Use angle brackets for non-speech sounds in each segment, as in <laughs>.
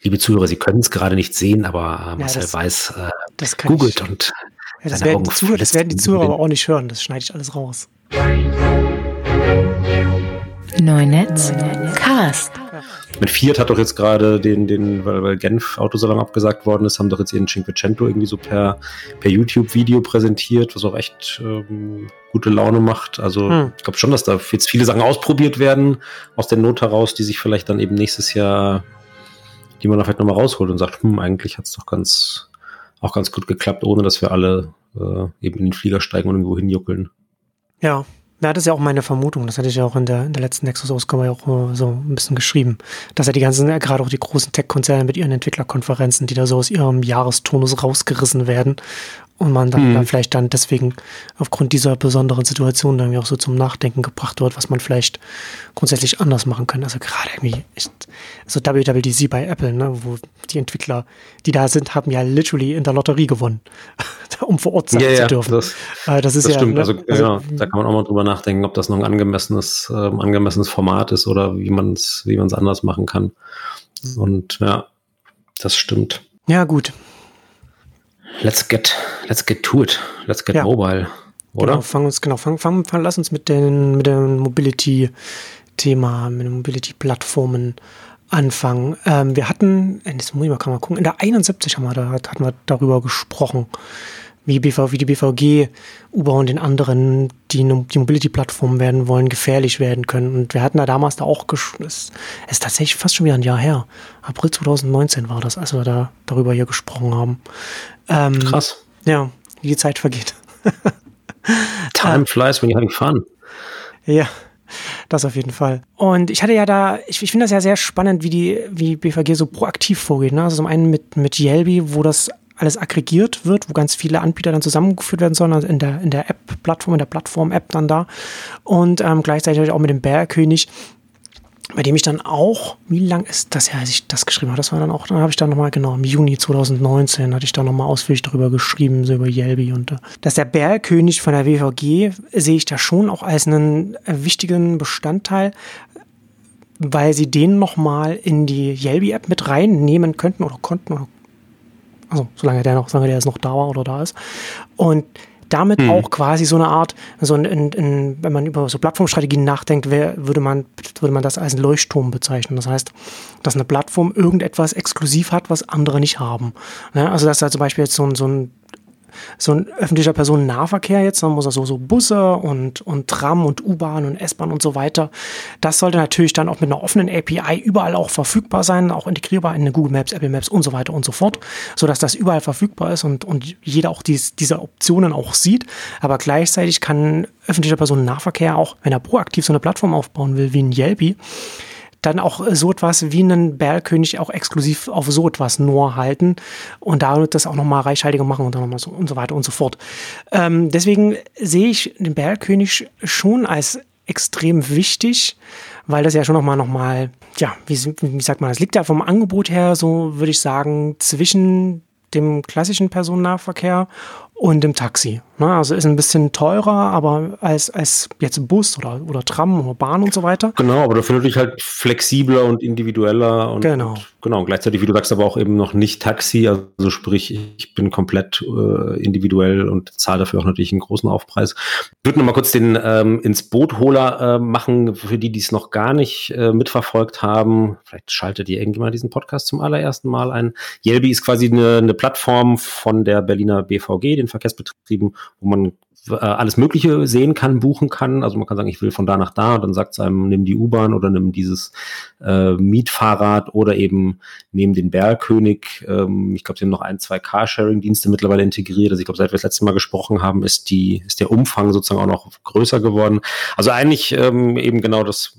Liebe Zuhörer, Sie können es gerade nicht sehen, aber äh, Marcel das- Weiß äh, googelt ich, und ja, das, seine werden die Augen Zuhörer, das werden die. Zuhörer aber auch nicht hören. Das schneide ich alles raus. Neunetz Cast. mit Fiat hat doch jetzt gerade den, den, weil, weil Genf Autosalon abgesagt worden ist, haben doch jetzt ihren Cinquecento irgendwie so per, per YouTube-Video präsentiert, was auch echt ähm, gute Laune macht. Also Hm. ich glaube schon, dass da jetzt viele Sachen ausprobiert werden aus der Not heraus, die sich vielleicht dann eben nächstes Jahr, die man da vielleicht nochmal rausholt und sagt, hm, eigentlich hat es doch ganz, auch ganz gut geklappt, ohne dass wir alle äh, eben in den Flieger steigen und irgendwo hinjuckeln. Ja. Ja, das ist ja auch meine Vermutung. Das hatte ich ja auch in der, in der letzten Nexus-Ausgabe ja auch äh, so ein bisschen geschrieben. Dass ja die ganzen, äh, gerade auch die großen Tech-Konzerne mit ihren Entwicklerkonferenzen, die da so aus ihrem Jahrestonus rausgerissen werden und man dann, Mhm. dann vielleicht dann deswegen aufgrund dieser besonderen Situation dann auch so zum Nachdenken gebracht wird, was man vielleicht grundsätzlich anders machen kann. Also gerade irgendwie echt, so WWDC bei Apple, ne, wo die Entwickler, die da sind, haben ja literally in der Lotterie gewonnen, <laughs> um vor Ort sein zu dürfen. das, Äh, das ist das ja, stimmt. ne, Also, ja, da kann man auch mal drüber nachdenken, ob das noch ein angemessenes, ähm, angemessenes Format ist oder wie man es wie man's anders machen kann. Und ja, das stimmt. ja, gut. Let's get, let's get to it. Let's get Ja. mobile. Oder? Genau, fang uns, genau, fang, fang, fang, lass uns mit den, mit dem Mobility-Thema, mit den Mobility-Plattformen anfangen. Ähm, wir hatten, äh, das muss ich mal, kann gucken, in der 71 haben wir da, hatten wir darüber gesprochen, wie, BV, wie die BVG, Uber und den anderen, die die Mobility-Plattformen werden wollen, gefährlich werden können. Und wir hatten da damals da auch, es es ist tatsächlich fast schon wieder ein Jahr her. April 2019 war das, als wir da darüber hier gesprochen haben. Ähm, Krass. Ja, wie die Zeit vergeht. <laughs> Time flies when you're having fun. Ja, das auf jeden Fall. Und ich hatte ja da, ich, ich finde das ja sehr spannend, wie die, wie BVG so proaktiv vorgeht. Ne? Also zum einen mit, mit Yelby, wo das alles aggregiert wird, wo ganz viele Anbieter dann zusammengeführt werden sollen, also in der, in der App-Plattform, in der Plattform-App dann da. Und ähm, gleichzeitig auch mit dem Bärkönig, bei dem ich dann auch, wie lang ist das her, als ich das geschrieben habe? Das war dann auch, dann habe ich dann nochmal, genau, im Juni 2019 hatte ich da nochmal ausführlich darüber geschrieben, so über Yelby und äh, dass der Bärkönig von der WVG sehe ich da schon auch als einen wichtigen Bestandteil, weil sie den nochmal in die Yelby-App mit reinnehmen könnten oder konnten oder also solange der noch, solange der jetzt noch da war oder da ist. Und damit auch quasi so eine Art, so ein, ein, ein, wenn man über so Plattformstrategien nachdenkt, wer, würde, man, würde man das als einen Leuchtturm bezeichnen. Das heißt, dass eine Plattform irgendetwas exklusiv hat, was andere nicht haben. Ne? Also dass da zum Beispiel jetzt so ein, so ein so ein öffentlicher Personennahverkehr jetzt, dann muss er so, so Busse und, und Tram und U-Bahn und S-Bahn und so weiter. Das sollte natürlich dann auch mit einer offenen API überall auch verfügbar sein, auch integrierbar in Google Maps, Apple Maps und so weiter und so fort, sodass das überall verfügbar ist und, und jeder auch dies, diese Optionen auch sieht. Aber gleichzeitig kann öffentlicher Personennahverkehr auch, wenn er proaktiv so eine Plattform aufbauen will wie ein Yelby, dann auch so etwas wie einen Bergkönig auch exklusiv auf so etwas nur halten und damit das auch nochmal reichhaltiger machen und dann nochmal so und so weiter und so fort. Ähm, deswegen sehe ich den Bergkönig schon als extrem wichtig, weil das ja schon nochmal, nochmal, ja, wie, wie sagt man, das liegt ja vom Angebot her, so würde ich sagen, zwischen dem klassischen Personennahverkehr und dem Taxi. Ne? Also ist ein bisschen teurer, aber als, als jetzt Bus oder, oder Tram oder Bahn und so weiter. Genau, aber dafür natürlich halt flexibler und individueller und, Genau. und genau, und gleichzeitig, wie du sagst, aber auch eben noch nicht Taxi, also sprich, ich bin komplett äh, individuell und zahle dafür auch natürlich einen großen Aufpreis. Ich würde nochmal kurz den ähm, ins Boot-Holer äh, machen, für die, die es noch gar nicht äh, mitverfolgt haben. Vielleicht schaltet ihr irgendjemand diesen Podcast zum allerersten Mal ein. Yelby ist quasi eine, eine Plattform von der Berliner BVG, den Verkehrsbetrieben, wo man äh, alles Mögliche sehen kann, buchen kann. Also man kann sagen, ich will von da nach da und dann sagt es einem, nimm die U-Bahn oder nimm dieses äh, Mietfahrrad oder eben nehmen den Bergkönig. Ähm, ich glaube, sie haben noch ein, zwei Carsharing-Dienste mittlerweile integriert. Also ich glaube, seit wir das letzte Mal gesprochen haben, ist die, ist der Umfang sozusagen auch noch größer geworden. Also eigentlich ähm, eben genau das,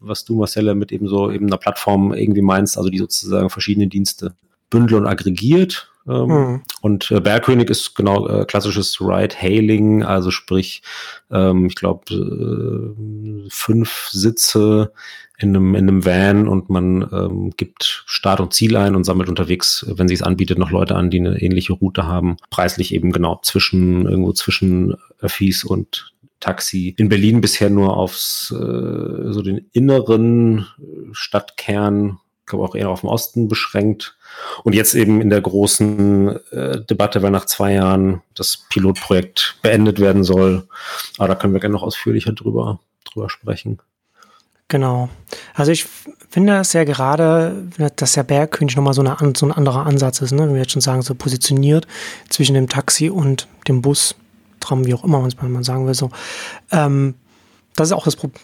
was du, Marcella, mit eben so eben einer Plattform irgendwie meinst, also die sozusagen verschiedene Dienste bündelt und aggregiert. Ähm, Mhm. Und äh, Bergkönig ist genau äh, klassisches Ride-Hailing, also sprich, ähm, ich glaube, äh, fünf Sitze in einem, in einem Van und man ähm, gibt Start und Ziel ein und sammelt unterwegs, wenn sie es anbietet, noch Leute an, die eine ähnliche Route haben. Preislich eben genau zwischen, irgendwo zwischen Öffis und Taxi. In Berlin bisher nur aufs, äh, so den inneren Stadtkern glaube auch eher auf den Osten beschränkt. Und jetzt eben in der großen äh, Debatte, weil nach zwei Jahren das Pilotprojekt beendet werden soll. Aber da können wir gerne noch ausführlicher drüber, drüber sprechen. Genau. Also ich finde es ja gerade, dass der Bergkönig nochmal so, eine, so ein anderer Ansatz ist, ne? wenn wir jetzt schon sagen, so positioniert zwischen dem Taxi und dem Bus, Tram, wie auch immer man sagen will, so. Ähm, das ist auch das Problem,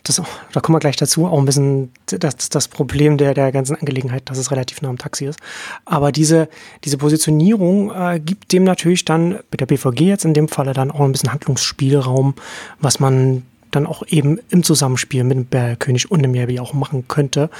da kommen wir gleich dazu, auch ein bisschen das, das Problem der, der ganzen Angelegenheit, dass es relativ nah am Taxi ist. Aber diese, diese Positionierung äh, gibt dem natürlich dann mit der BVG jetzt in dem Falle dann auch ein bisschen Handlungsspielraum, was man dann auch eben im Zusammenspiel mit dem Bergkönig und dem Yerbi auch machen könnte.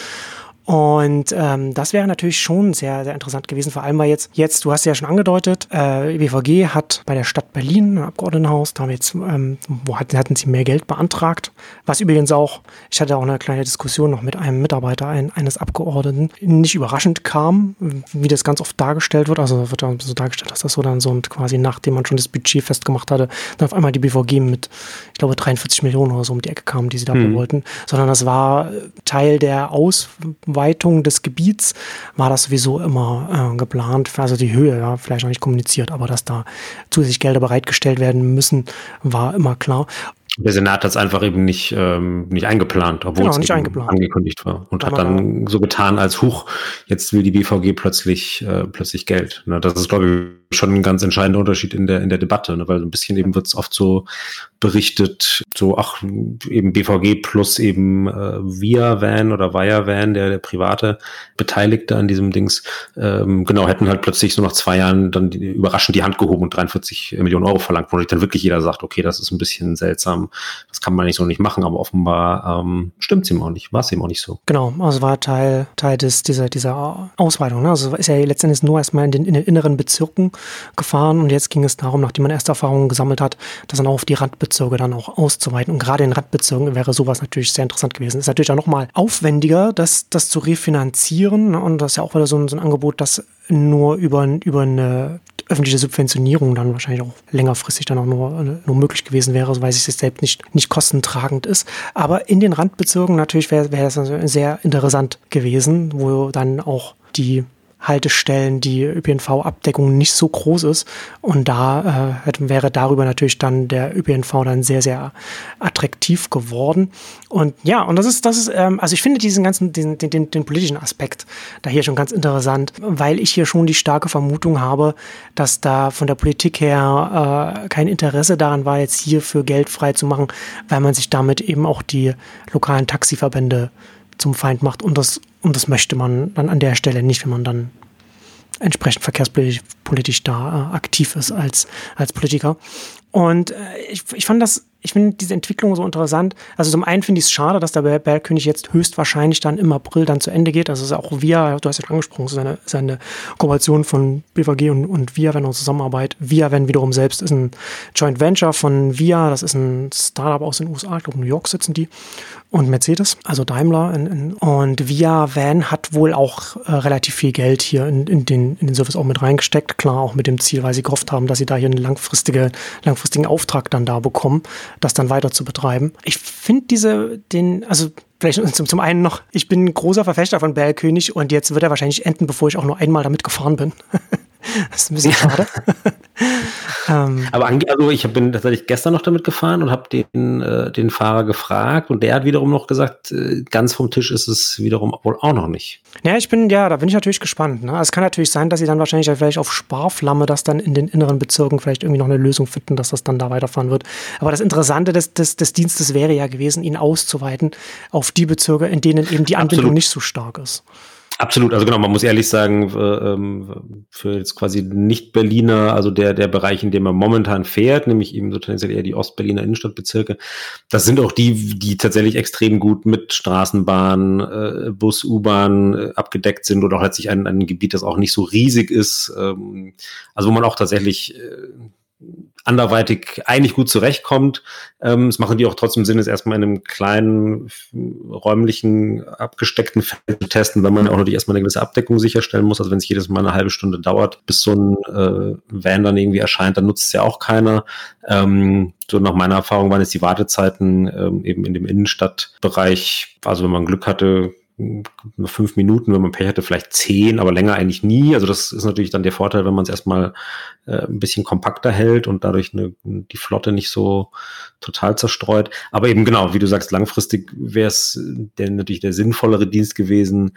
Und ähm, das wäre natürlich schon sehr, sehr interessant gewesen, vor allem weil jetzt, jetzt, du hast ja schon angedeutet, äh, BVG hat bei der Stadt Berlin ein Abgeordnetenhaus, da haben jetzt, ähm, wo hatten, hatten sie mehr Geld beantragt, was übrigens auch, ich hatte auch eine kleine Diskussion noch mit einem Mitarbeiter ein, eines Abgeordneten, nicht überraschend kam, wie das ganz oft dargestellt wird, also wird dann so dargestellt, dass das so dann so und quasi nachdem man schon das Budget festgemacht hatte, dann auf einmal die BVG mit, ich glaube, 43 Millionen oder so um die Ecke kam, die sie dafür mhm. wollten, sondern das war Teil der Aus Ausweitung des Gebiets war das sowieso immer äh, geplant. Also die Höhe, ja, vielleicht noch nicht kommuniziert, aber dass da zusätzlich Gelder bereitgestellt werden müssen, war immer klar. Der Senat hat es einfach eben nicht, ähm, nicht eingeplant, obwohl genau, es nicht eingeplant. angekündigt war. Und hat dann so getan, als Huch, jetzt will die BVG plötzlich, äh, plötzlich Geld. Ne, das ist, glaube ich, schon ein ganz entscheidender Unterschied in der, in der Debatte, ne, weil so ein bisschen eben wird es oft so berichtet, so, ach, eben BVG plus eben äh, Via Van oder Via Van, der, der private Beteiligte an diesem Dings, ähm, genau, hätten halt plötzlich so nach zwei Jahren dann die, überraschend die Hand gehoben und 43 Millionen Euro verlangt, wo dann wirklich jeder sagt, okay, das ist ein bisschen seltsam, das kann man nicht so nicht machen, aber offenbar ähm, stimmt es ihm auch nicht, war es ihm auch nicht so. Genau, also war Teil, Teil des, dieser, dieser Ausweitung, ne? also ist ja letztendlich nur erstmal in den, in den inneren Bezirken gefahren und jetzt ging es darum, nachdem man erste Erfahrungen gesammelt hat, das dann auch auf die Randbezirke dann auch auszuweiten. Und gerade in Randbezirken wäre sowas natürlich sehr interessant gewesen. Ist natürlich auch nochmal aufwendiger, das, das zu refinanzieren. Und das ist ja auch wieder so ein, so ein Angebot, das nur über, über eine öffentliche Subventionierung dann wahrscheinlich auch längerfristig dann auch nur, nur möglich gewesen wäre, weil es selbst nicht, nicht kostentragend ist. Aber in den Randbezirken natürlich wäre wär das sehr interessant gewesen, wo dann auch die Haltestellen die ÖPNV-Abdeckung nicht so groß ist. Und da äh, wäre darüber natürlich dann der ÖPNV dann sehr, sehr attraktiv geworden. Und ja, und das ist, das ist, ähm, also ich finde diesen ganzen, den, den, den, den politischen Aspekt da hier schon ganz interessant, weil ich hier schon die starke Vermutung habe, dass da von der Politik her äh, kein Interesse daran war, jetzt hierfür Geld frei zu machen, weil man sich damit eben auch die lokalen Taxiverbände zum Feind macht. Und das, und das möchte man dann an der Stelle nicht, wenn man dann entsprechend verkehrspolitisch politisch da äh, aktiv ist als, als Politiker. Und äh, ich, ich fand das ich finde diese Entwicklung so interessant. Also zum einen finde ich es schade, dass der Bergkönig jetzt höchstwahrscheinlich dann im April dann zu Ende geht. Also ist auch via, du hast ja angesprochen, es ist eine, ist eine Kooperation von BVG und, und VIA, wenn eine Zusammenarbeit. VIA, wenn wiederum selbst ist ein Joint Venture von VIA, das ist ein Startup aus den USA, ich glaube New York sitzen die, und Mercedes, also Daimler. In, in, und VIA Van hat wohl auch äh, relativ viel Geld hier in, in, den, in den Service auch mit reingesteckt. Klar, auch mit dem Ziel, weil sie gehofft haben, dass sie da hier einen langfristige, langfristigen Auftrag dann da bekommen das dann weiter zu betreiben. Ich finde diese, den, also vielleicht <laughs> zum, zum einen noch, ich bin ein großer Verfechter von Bergkönig und jetzt wird er wahrscheinlich enden, bevor ich auch nur einmal damit gefahren bin. <laughs> das ist ein bisschen schade. <laughs> ähm, Aber also ich bin tatsächlich gestern noch damit gefahren und habe den, äh, den Fahrer gefragt und der hat wiederum noch gesagt, äh, ganz vom Tisch ist es wiederum wohl auch noch nicht. Ja, ich bin, ja, da bin ich natürlich gespannt. Ne? Es kann natürlich sein, dass sie dann wahrscheinlich vielleicht auf Sparflamme das dann in den inneren Bezirken vielleicht irgendwie noch eine Lösung finden, dass das dann da weiterfahren wird. Aber das Interessante des, des, des Dienstes wäre ja gewesen, ihn auszuweiten auf die Bezirke, in denen eben die Anbindung Absolut. nicht so stark ist. Absolut, also genau, man muss ehrlich sagen, ähm, für jetzt quasi Nicht-Berliner, also der, der Bereich, in dem man momentan fährt, nämlich eben so tendenziell eher die Ostberliner Innenstadtbezirke, das sind auch die, die tatsächlich extrem gut mit Straßenbahn, äh, Bus, U-Bahn äh, abgedeckt sind oder auch letztlich ein, ein Gebiet, das auch nicht so riesig ist, ähm, also wo man auch tatsächlich anderweitig eigentlich gut zurechtkommt. Ähm, es machen die auch trotzdem Sinn, es erstmal in einem kleinen, räumlichen, abgesteckten Feld zu testen, weil man auch natürlich erstmal eine gewisse Abdeckung sicherstellen muss. Also wenn es jedes Mal eine halbe Stunde dauert, bis so ein äh, Van dann irgendwie erscheint, dann nutzt es ja auch keiner. Ähm, so nach meiner Erfahrung waren jetzt die Wartezeiten ähm, eben in dem Innenstadtbereich, also wenn man Glück hatte, fünf Minuten, wenn man Pech hatte, vielleicht zehn, aber länger eigentlich nie. Also das ist natürlich dann der Vorteil, wenn man es erstmal äh, ein bisschen kompakter hält und dadurch eine, die Flotte nicht so total zerstreut. Aber eben genau, wie du sagst, langfristig wäre es natürlich der sinnvollere Dienst gewesen,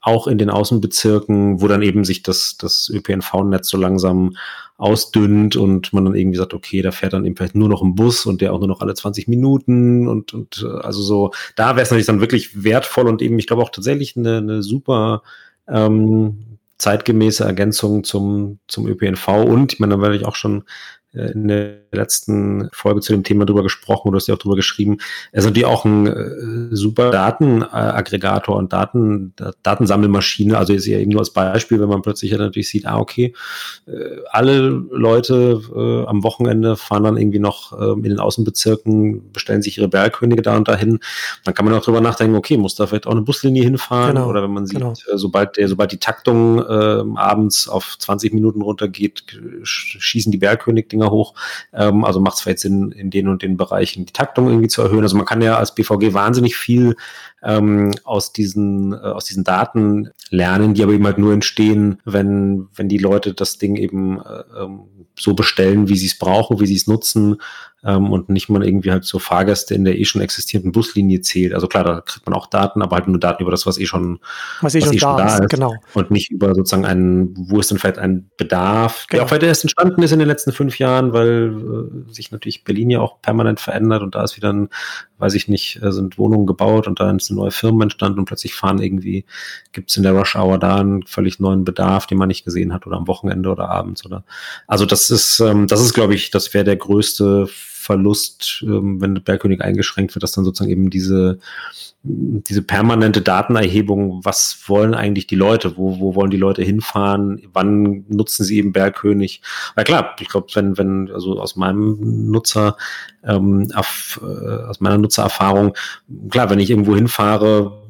auch in den Außenbezirken, wo dann eben sich das, das ÖPNV-Netz so langsam ausdünnt und man dann irgendwie sagt, okay, da fährt dann eben vielleicht nur noch ein Bus und der auch nur noch alle 20 Minuten und, und äh, also so, da wäre es natürlich dann wirklich wertvoll und eben, ich glaube auch tatsächlich eine, eine super ähm, zeitgemäße Ergänzung zum, zum ÖPNV und ich meine, da werde ich auch schon in der letzten Folge zu dem Thema drüber gesprochen, du hast ja auch drüber geschrieben. Es ist natürlich auch ein äh, super Datenaggregator und Daten, Datensammelmaschine. Also ist ja eben nur als Beispiel, wenn man plötzlich ja natürlich sieht, ah, okay, äh, alle Leute äh, am Wochenende fahren dann irgendwie noch äh, in den Außenbezirken, bestellen sich ihre Bergkönige da und dahin. Dann kann man auch drüber nachdenken, okay, muss da vielleicht auch eine Buslinie hinfahren? Genau, Oder wenn man sieht, genau. Äh, sobald der, sobald die Taktung äh, abends auf 20 Minuten runtergeht, schießen die Bergkönig-Dinger hoch ähm, also macht es vielleicht Sinn, in den und den Bereichen die Taktung irgendwie zu erhöhen. Also man kann ja als BVG wahnsinnig viel ähm, aus diesen äh, aus diesen Daten lernen, die aber eben halt nur entstehen, wenn wenn die Leute das Ding eben äh, ähm, so bestellen, wie sie es brauchen, wie sie es nutzen ähm, und nicht mal irgendwie halt so Fahrgäste in der eh schon existierenden Buslinie zählt. Also klar, da kriegt man auch Daten, aber halt nur Daten über das, was eh schon, was eh was schon, eh schon da, ist, ist, genau. Und nicht über sozusagen einen, wo ist denn vielleicht ein Bedarf, genau. der auch weiter erst entstanden ist in den letzten fünf Jahren, weil äh, sich natürlich Berlin ja auch permanent verändert und da ist wieder ein, weiß ich nicht, äh, sind Wohnungen gebaut und da ist eine neue Firma entstanden und plötzlich fahren irgendwie, gibt es in der Rush Hour da einen völlig neuen Bedarf, den man nicht gesehen hat oder am Wochenende oder abends oder. Also das ist, ähm, das ist, glaube ich, das wäre der größte Verlust, ähm, wenn Bergkönig eingeschränkt wird, dass dann sozusagen eben diese, diese permanente Datenerhebung, was wollen eigentlich die Leute, wo, wo wollen die Leute hinfahren, wann nutzen sie eben Bergkönig? Weil klar, ich glaube, wenn, wenn, also aus meinem Nutzer, ähm, auf, äh, aus meiner Nutzererfahrung, klar, wenn ich irgendwo hinfahre,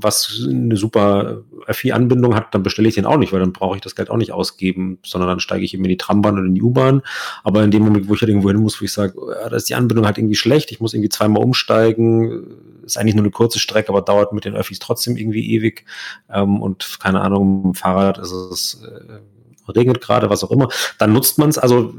was eine super FI-Anbindung hat, dann bestelle ich den auch nicht, weil dann brauche ich das Geld auch nicht ausgeben, sondern dann steige ich eben in die Trambahn oder in die U-Bahn. Aber in dem Moment, wo ich halt irgendwo hin muss, wo ich sage, ja, da ist die Anbindung halt irgendwie schlecht, ich muss irgendwie zweimal umsteigen, ist eigentlich nur eine kurze Strecke, aber dauert mit den Öffis trotzdem irgendwie ewig. Ähm, und keine Ahnung, Fahrrad ist es äh, regnet gerade, was auch immer, dann nutzt man es. Also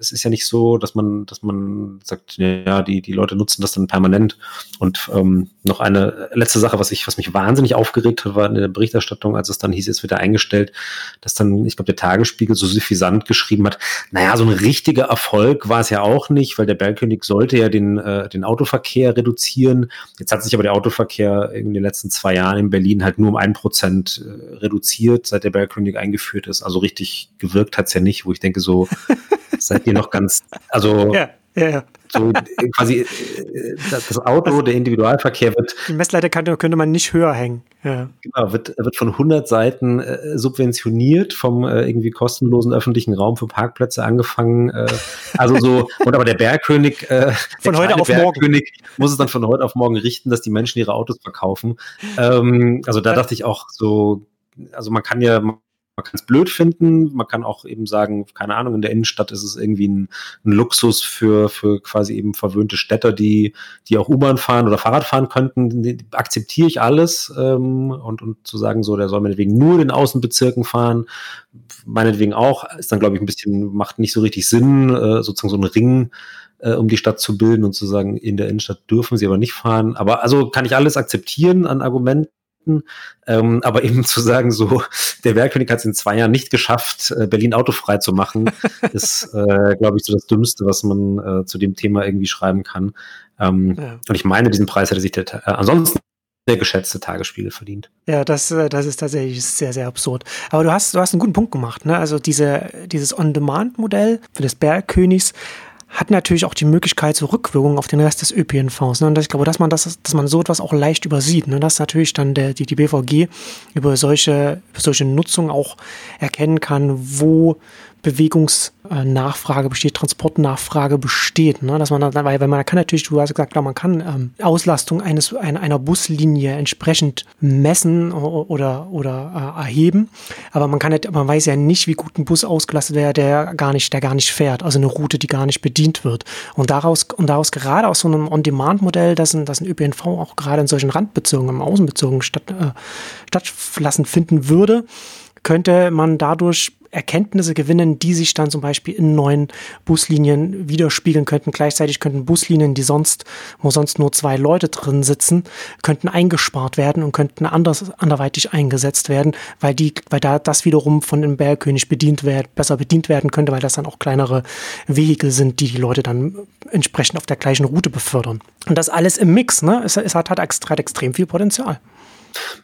es ist ja nicht so, dass man, dass man sagt, ja, die, die Leute nutzen das dann permanent. Und ähm, noch eine letzte Sache, was ich, was mich wahnsinnig aufgeregt hat, war in der Berichterstattung, als es dann hieß, es wird eingestellt, dass dann, ich glaube, der Tagesspiegel so suffisant geschrieben hat, naja, so ein richtiger Erfolg war es ja auch nicht, weil der Bergkönig sollte ja den, äh, den Autoverkehr reduzieren. Jetzt hat sich aber der Autoverkehr in den letzten zwei Jahren in Berlin halt nur um ein Prozent äh, reduziert, seit der Bergkönig eingeführt ist. Also richtig gewirkt hat's ja nicht, wo ich denke so, <laughs> seid ihr noch ganz, also <laughs> ja, ja, ja. so quasi äh, das Auto, der Individualverkehr wird. Die Messleiter könnte, man nicht höher hängen. Ja. Genau, wird, wird von 100 Seiten äh, subventioniert vom äh, irgendwie kostenlosen öffentlichen Raum für Parkplätze angefangen. Äh, also so, <laughs> und aber der Bergkönig, äh, von heute auf Bergkönig morgen muss es dann von heute auf morgen richten, dass die Menschen ihre Autos verkaufen. Ähm, also da dachte ich auch so, also man kann ja, man kann es blöd finden, man kann auch eben sagen, keine Ahnung, in der Innenstadt ist es irgendwie ein, ein Luxus für, für quasi eben verwöhnte Städter, die, die auch U-Bahn fahren oder Fahrrad fahren könnten, akzeptiere ich alles ähm, und, und zu sagen, so, der soll meinetwegen nur den Außenbezirken fahren, meinetwegen auch, ist dann, glaube ich, ein bisschen, macht nicht so richtig Sinn, äh, sozusagen so einen Ring äh, um die Stadt zu bilden und zu sagen, in der Innenstadt dürfen sie aber nicht fahren. Aber also kann ich alles akzeptieren an Argumenten. Ähm, aber eben zu sagen, so, der Werkkönig hat es in zwei Jahren nicht geschafft, äh, Berlin autofrei zu machen, <laughs> ist, äh, glaube ich, so das Dümmste, was man äh, zu dem Thema irgendwie schreiben kann. Ähm, ja. Und ich meine, diesen Preis hätte sich der, äh, ansonsten der geschätzte Tagesspiegel verdient. Ja, das, äh, das ist tatsächlich sehr, sehr absurd. Aber du hast, du hast einen guten Punkt gemacht. Ne? Also diese, dieses On-Demand-Modell für des Bergkönigs hat natürlich auch die Möglichkeit zur Rückwirkung auf den Rest des ÖPNVs. Ne? Und ich glaube, dass man das, dass man so etwas auch leicht übersieht, ne? dass natürlich dann der, die, die BVG über solche, solche Nutzung auch erkennen kann, wo Bewegungs, Nachfrage besteht, Transportnachfrage besteht. Ne? Dass man weil, weil man kann natürlich, du hast gesagt, klar, man kann ähm, Auslastung eines einer, Buslinie entsprechend messen oder oder äh, erheben, aber man kann man weiß ja nicht, wie gut ein Bus ausgelastet wäre, der gar nicht, der gar nicht fährt, also eine Route, die gar nicht bedient wird. Und daraus und daraus gerade aus so einem On-Demand-Modell, das ein, das ein ÖPNV auch gerade in solchen Randbezirken, im Außenbezirken statt, äh, stattlassen finden würde, könnte man dadurch Erkenntnisse gewinnen, die sich dann zum Beispiel in neuen Buslinien widerspiegeln könnten. Gleichzeitig könnten Buslinien, die sonst, wo sonst nur zwei Leute drin sitzen, könnten eingespart werden und könnten anders, anderweitig eingesetzt werden, weil die, weil da das wiederum von dem Bergkönig bedient wird, besser bedient werden könnte, weil das dann auch kleinere Vehikel sind, die die Leute dann entsprechend auf der gleichen Route befördern. Und das alles im Mix, ne? Es, es hat, hat, hat extrem viel Potenzial.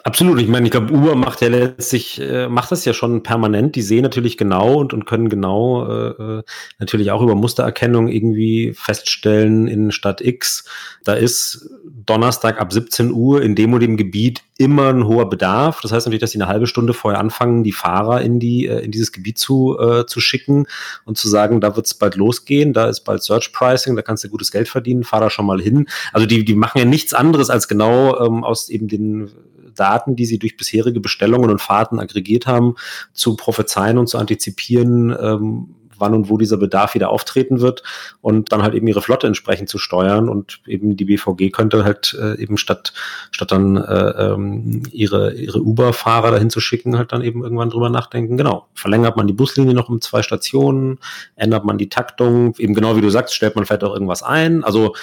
Absolut. Ich meine, ich glaube, Uber macht ja letztlich, äh, macht das ja schon permanent. Die sehen natürlich genau und, und können genau äh, äh, natürlich auch über Mustererkennung irgendwie feststellen in Stadt X. Da ist Donnerstag ab 17 Uhr in dem und dem Gebiet immer ein hoher Bedarf. Das heißt natürlich, dass sie eine halbe Stunde vorher anfangen, die Fahrer in die äh, in dieses Gebiet zu äh, zu schicken und zu sagen, da wird es bald losgehen, da ist bald Search Pricing, da kannst du gutes Geld verdienen, fahr da schon mal hin. Also die die machen ja nichts anderes als genau ähm, aus eben den Daten, die sie durch bisherige Bestellungen und Fahrten aggregiert haben, zu prophezeien und zu antizipieren, ähm, wann und wo dieser Bedarf wieder auftreten wird und dann halt eben ihre Flotte entsprechend zu steuern und eben die BVG könnte halt äh, eben statt statt dann äh, ähm, ihre ihre Uber-Fahrer dahin zu schicken halt dann eben irgendwann drüber nachdenken. Genau, verlängert man die Buslinie noch um zwei Stationen, ändert man die Taktung, eben genau wie du sagst, stellt man vielleicht auch irgendwas ein. Also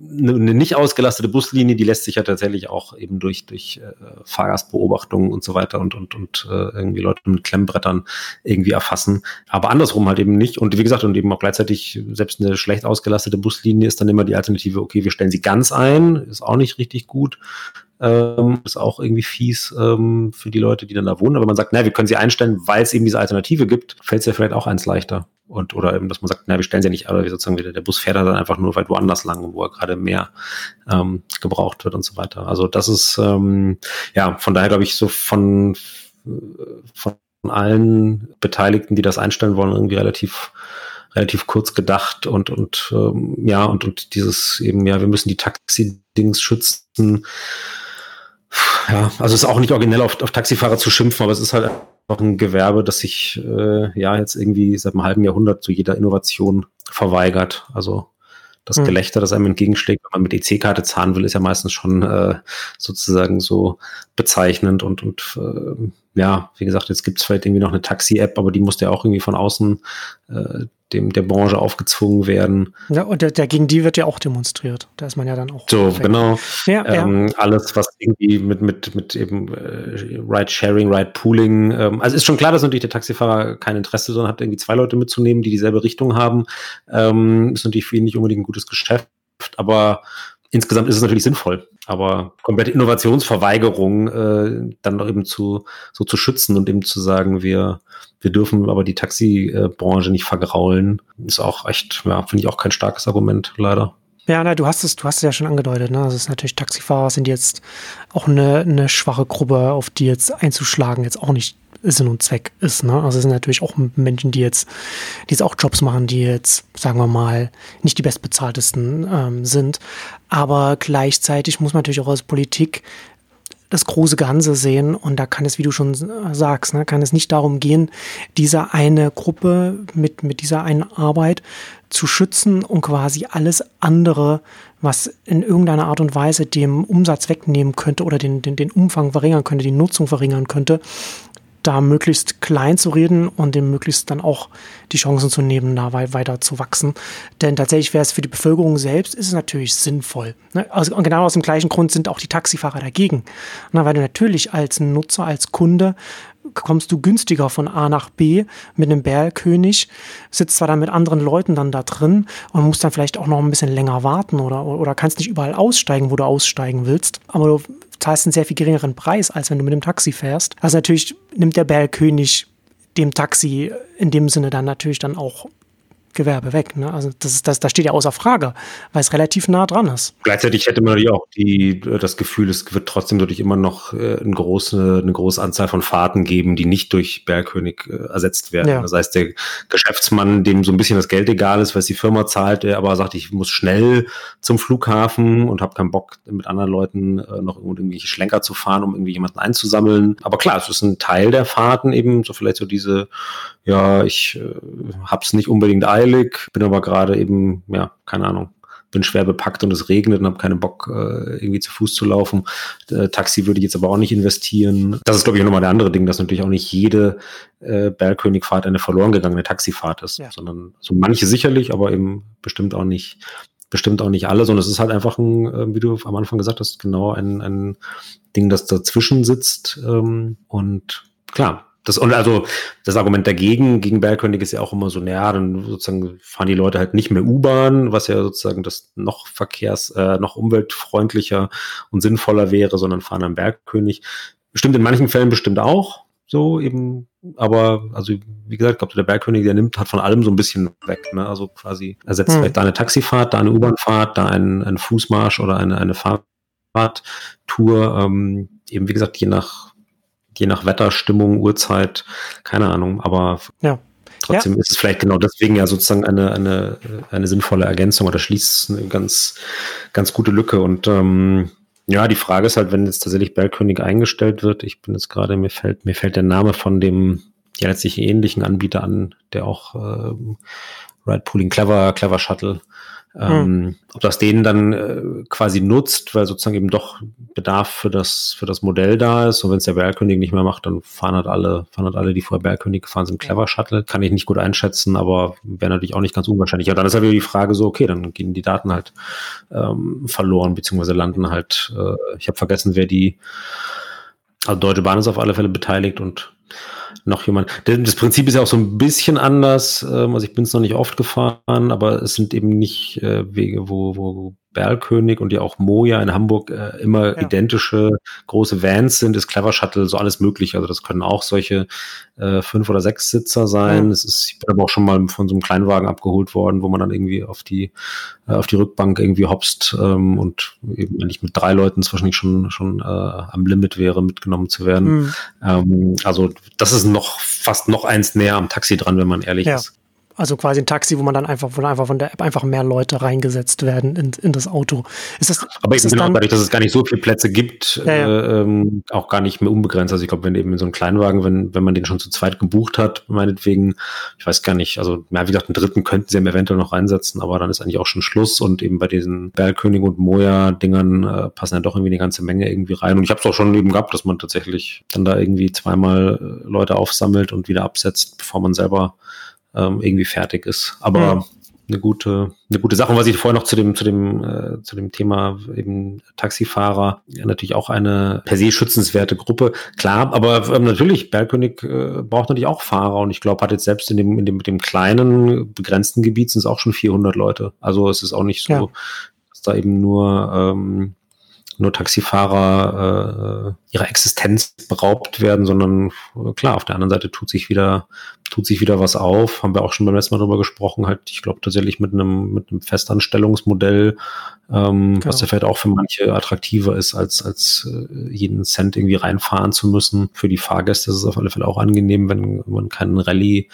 eine nicht ausgelastete Buslinie, die lässt sich ja tatsächlich auch eben durch, durch äh, Fahrgastbeobachtungen und so weiter und, und, und äh, irgendwie Leute mit Klemmbrettern irgendwie erfassen. Aber andersrum halt eben nicht. Und wie gesagt, und eben auch gleichzeitig, selbst eine schlecht ausgelastete Buslinie ist dann immer die Alternative, okay, wir stellen sie ganz ein, ist auch nicht richtig gut. Ähm, ist auch irgendwie fies ähm, für die Leute, die dann da wohnen. Aber man sagt, naja, wir können sie einstellen, weil es eben diese Alternative gibt, fällt es ja vielleicht auch eins leichter. Und, oder eben, dass man sagt, na, wir stellen sie ja nicht, aber wir sozusagen wieder, der Bus fährt dann einfach nur weit woanders lang, wo er gerade mehr ähm, gebraucht wird und so weiter. Also das ist, ähm, ja, von daher glaube ich, so von, von allen Beteiligten, die das einstellen wollen, irgendwie relativ relativ kurz gedacht und und ähm, ja und und dieses eben ja wir müssen die Taxi-Dings schützen ja also es ist auch nicht originell auf, auf Taxifahrer zu schimpfen aber es ist halt ein Gewerbe, das sich äh, ja jetzt irgendwie seit einem halben Jahrhundert zu jeder Innovation verweigert. Also das hm. Gelächter, das einem entgegenschlägt, wenn man mit EC-Karte zahlen will, ist ja meistens schon äh, sozusagen so bezeichnend und, und äh, ja, wie gesagt, jetzt gibt es vielleicht irgendwie noch eine Taxi-App, aber die musste ja auch irgendwie von außen äh, dem der Branche aufgezwungen werden. Ja, und der, der, gegen die wird ja auch demonstriert. Da ist man ja dann auch. So, weg. genau. Ja, ähm, ja. Alles, was irgendwie mit, mit, mit eben äh, Ride-Sharing, Ride-Pooling, ähm, also ist schon klar, dass natürlich der Taxifahrer kein Interesse, sondern hat irgendwie zwei Leute mitzunehmen, die dieselbe Richtung haben. Ähm, ist natürlich für ihn nicht unbedingt ein gutes Geschäft, aber insgesamt ist es natürlich sinnvoll, aber komplette Innovationsverweigerung äh, dann eben zu so zu schützen und eben zu sagen, wir wir dürfen aber die Taxibranche nicht vergraulen, ist auch echt, ja, finde ich auch kein starkes Argument, leider. Ja, na, du hast es, du hast es ja schon angedeutet, ne? Also es ist natürlich Taxifahrer sind jetzt auch eine, eine schwache Gruppe, auf die jetzt einzuschlagen jetzt auch nicht Sinn und Zweck ist. Ne? Also es sind natürlich auch Menschen, die jetzt, die jetzt auch Jobs machen, die jetzt, sagen wir mal, nicht die bestbezahltesten ähm, sind. Aber gleichzeitig muss man natürlich auch als Politik das große Ganze sehen und da kann es, wie du schon sagst, ne, kann es nicht darum gehen, diese eine Gruppe mit, mit dieser einen Arbeit zu schützen und quasi alles andere, was in irgendeiner Art und Weise dem Umsatz wegnehmen könnte oder den, den, den Umfang verringern könnte, die Nutzung verringern könnte, da möglichst klein zu reden und dem möglichst dann auch die Chancen zu nehmen, da weiter zu wachsen. Denn tatsächlich wäre es für die Bevölkerung selbst, ist es natürlich sinnvoll. Ne? Also, genau aus dem gleichen Grund sind auch die Taxifahrer dagegen. Na, weil du natürlich als Nutzer, als Kunde kommst du günstiger von A nach B mit einem Bergkönig, sitzt zwar dann mit anderen Leuten dann da drin und musst dann vielleicht auch noch ein bisschen länger warten oder, oder kannst nicht überall aussteigen, wo du aussteigen willst, aber du zahlst einen sehr viel geringeren Preis, als wenn du mit dem Taxi fährst. Also natürlich nimmt der Bergkönig dem Taxi in dem Sinne dann natürlich dann auch Gewerbe weg. Ne? Also das ist, das, das steht ja außer Frage, weil es relativ nah dran ist. Gleichzeitig hätte man natürlich auch die, das Gefühl, es wird trotzdem natürlich immer noch äh, eine, große, eine große Anzahl von Fahrten geben, die nicht durch Bergkönig äh, ersetzt werden. Ja. Das heißt, der Geschäftsmann, dem so ein bisschen das Geld egal ist, was die Firma zahlt, der aber sagt, ich muss schnell zum Flughafen und habe keinen Bock, mit anderen Leuten äh, noch irgendwelche Schlenker zu fahren, um irgendwie jemanden einzusammeln. Aber klar, es ist ein Teil der Fahrten eben, so vielleicht so diese, ja, ich äh, hab's nicht unbedingt eilig, bin aber gerade eben, ja, keine Ahnung, bin schwer bepackt und es regnet und habe keinen Bock, äh, irgendwie zu Fuß zu laufen. Äh, Taxi würde ich jetzt aber auch nicht investieren. Das ist, glaube ich, nochmal der andere Ding, dass natürlich auch nicht jede äh, Bergkönigfahrt eine verloren gegangene Taxifahrt ist, ja. sondern so manche sicherlich, aber eben bestimmt auch nicht bestimmt auch nicht alle, sondern es ist halt einfach ein, äh, wie du am Anfang gesagt hast, genau ein, ein Ding, das dazwischen sitzt. Ähm, und klar, das, und also das Argument dagegen, gegen Bergkönig ist ja auch immer so, naja, dann sozusagen fahren die Leute halt nicht mehr U-Bahn, was ja sozusagen das noch verkehrs-, äh, noch umweltfreundlicher und sinnvoller wäre, sondern fahren am Bergkönig. Stimmt in manchen Fällen bestimmt auch, so eben, aber also wie gesagt, ich glaube, der Bergkönig, der nimmt hat von allem so ein bisschen weg, ne? Also quasi ersetzt hm. vielleicht da eine Taxifahrt, da eine U-Bahnfahrt, da ein, ein Fußmarsch oder eine, eine Fahrradtour, ähm, eben wie gesagt, je nach je nach Wetter, Stimmung, Uhrzeit, keine Ahnung, aber ja. trotzdem ja. ist es vielleicht genau deswegen ja sozusagen eine, eine, eine sinnvolle Ergänzung oder schließt eine ganz, ganz gute Lücke. Und ähm, ja, die Frage ist halt, wenn jetzt tatsächlich Bergkönig eingestellt wird, ich bin jetzt gerade, mir fällt, mir fällt der Name von dem ja letztlich ähnlichen Anbieter an, der auch äh, Ride Pooling Clever, Clever Shuttle. Ähm, ob das denen dann äh, quasi nutzt, weil sozusagen eben doch Bedarf für das, für das Modell da ist. Und wenn es der Bergkönig nicht mehr macht, dann fahren halt alle, fahren halt alle, die vorher Bergkönig gefahren sind, Clever Shuttle. Kann ich nicht gut einschätzen, aber wäre natürlich auch nicht ganz unwahrscheinlich. Ja, dann ist halt wieder die Frage so, okay, dann gehen die Daten halt ähm, verloren, beziehungsweise landen halt, äh, ich habe vergessen, wer die, also Deutsche Bahn ist auf alle Fälle beteiligt und noch jemand. Das Prinzip ist ja auch so ein bisschen anders. Ähm, also ich bin es noch nicht oft gefahren, aber es sind eben nicht äh, Wege, wo, wo Berlkönig und ja auch Moja in Hamburg äh, immer ja. identische große Vans sind, ist Clever Shuttle, so alles möglich. Also das können auch solche äh, fünf oder sechs Sitzer sein. Ja. Es ist, ich bin aber auch schon mal von so einem Kleinwagen abgeholt worden, wo man dann irgendwie auf die äh, auf die Rückbank irgendwie hopst ähm, und eben wenn ich mit drei Leuten wahrscheinlich schon schon äh, am Limit wäre, mitgenommen zu werden. Mhm. Ähm, also das ist noch fast noch eins näher am Taxi dran, wenn man ehrlich ja. ist. Also quasi ein Taxi, wo man dann einfach, wo einfach von der App einfach mehr Leute reingesetzt werden in, in das Auto. Ist das, Aber ist eben genau, dadurch, dass es gar nicht so viele Plätze gibt, ja, ja. Äh, ähm, auch gar nicht mehr unbegrenzt. Also ich glaube, wenn eben in so einem Kleinwagen, wenn, wenn man den schon zu zweit gebucht hat, meinetwegen, ich weiß gar nicht, also ja, wie gesagt, einen dritten könnten sie eventuell noch reinsetzen, aber dann ist eigentlich auch schon Schluss und eben bei diesen Bergkönig und Moja-Dingern äh, passen ja doch irgendwie eine ganze Menge irgendwie rein. Und ich habe es auch schon eben gehabt, dass man tatsächlich dann da irgendwie zweimal äh, Leute aufsammelt und wieder absetzt, bevor man selber ähm, irgendwie fertig ist. Aber mhm. eine gute, eine gute Sache. Und was ich vorher noch zu dem, zu dem, äh, zu dem Thema eben Taxifahrer, ja, natürlich auch eine per se schützenswerte Gruppe. Klar, aber ähm, natürlich, Bergkönig äh, braucht natürlich auch Fahrer und ich glaube, hat jetzt selbst in dem, in dem, mit dem kleinen, begrenzten Gebiet sind es auch schon 400 Leute. Also es ist auch nicht so, ja. dass da eben nur, ähm, nur Taxifahrer äh, ihrer Existenz beraubt werden, sondern äh, klar, auf der anderen Seite tut sich wieder tut sich wieder was auf. Haben wir auch schon beim letzten Mal drüber gesprochen, halt, ich glaube tatsächlich mit einem, mit einem Festanstellungsmodell, ähm, genau. was ja vielleicht auch für manche attraktiver ist, als, als äh, jeden Cent irgendwie reinfahren zu müssen. Für die Fahrgäste ist es auf alle Fälle auch angenehm, wenn man keinen Rallye,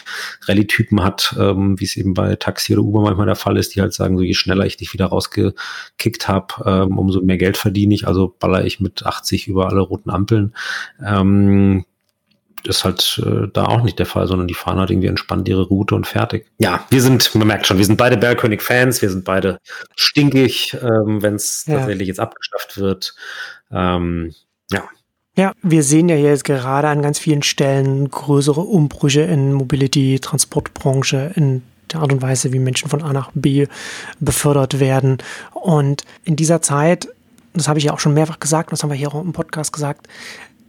Rallye-Typen hat, ähm, wie es eben bei Taxi oder Uber manchmal der Fall ist, die halt sagen, so je schneller ich dich wieder rausgekickt habe, ähm, umso mehr Geld verdiene ich, also baller ich mit 80 über alle roten Ampeln. Ähm, ist halt äh, da auch nicht der Fall, sondern die fahren halt irgendwie entspannt ihre Route und fertig. Ja, wir sind, man merkt schon, wir sind beide Bergkönig-Fans, wir sind beide stinkig, ähm, wenn es ja. tatsächlich jetzt abgeschafft wird. Ähm, ja. Ja, wir sehen ja jetzt gerade an ganz vielen Stellen größere Umbrüche in Mobility, Transportbranche, in der Art und Weise, wie Menschen von A nach B befördert werden. Und in dieser Zeit, das habe ich ja auch schon mehrfach gesagt, das haben wir hier auch im Podcast gesagt,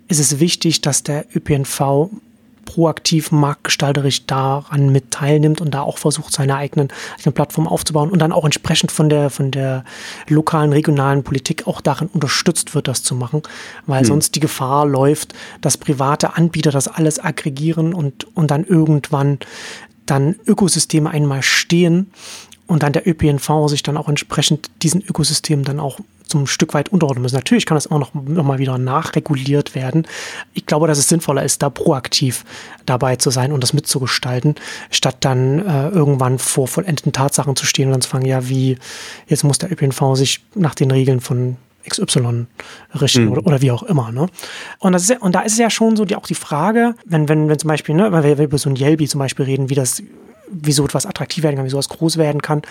ist es wichtig, dass der ÖPNV proaktiv marktgestalterisch daran mit teilnimmt und da auch versucht, seine eigenen, eigene Plattform aufzubauen und dann auch entsprechend von der, von der lokalen, regionalen Politik auch darin unterstützt wird, das zu machen, weil hm. sonst die Gefahr läuft, dass private Anbieter das alles aggregieren und, und dann irgendwann dann Ökosysteme einmal stehen und dann der ÖPNV sich dann auch entsprechend diesen Ökosystemen dann auch zum Stück weit unterordnen müssen. Natürlich kann das auch noch, noch mal wieder nachreguliert werden. Ich glaube, dass es sinnvoller ist, da proaktiv dabei zu sein und das mitzugestalten, statt dann äh, irgendwann vor vollendeten Tatsachen zu stehen und dann zu fangen, ja, wie, jetzt muss der ÖPNV sich nach den Regeln von XY richten mhm. oder, oder, wie auch immer. Ne? Und, das ist, und da ist es ja schon so die, auch die Frage, wenn, wenn, wenn zum Beispiel, ne, wenn wir über so ein Yelby zum Beispiel reden, wie das wieso etwas attraktiv werden kann, wieso es groß werden kann.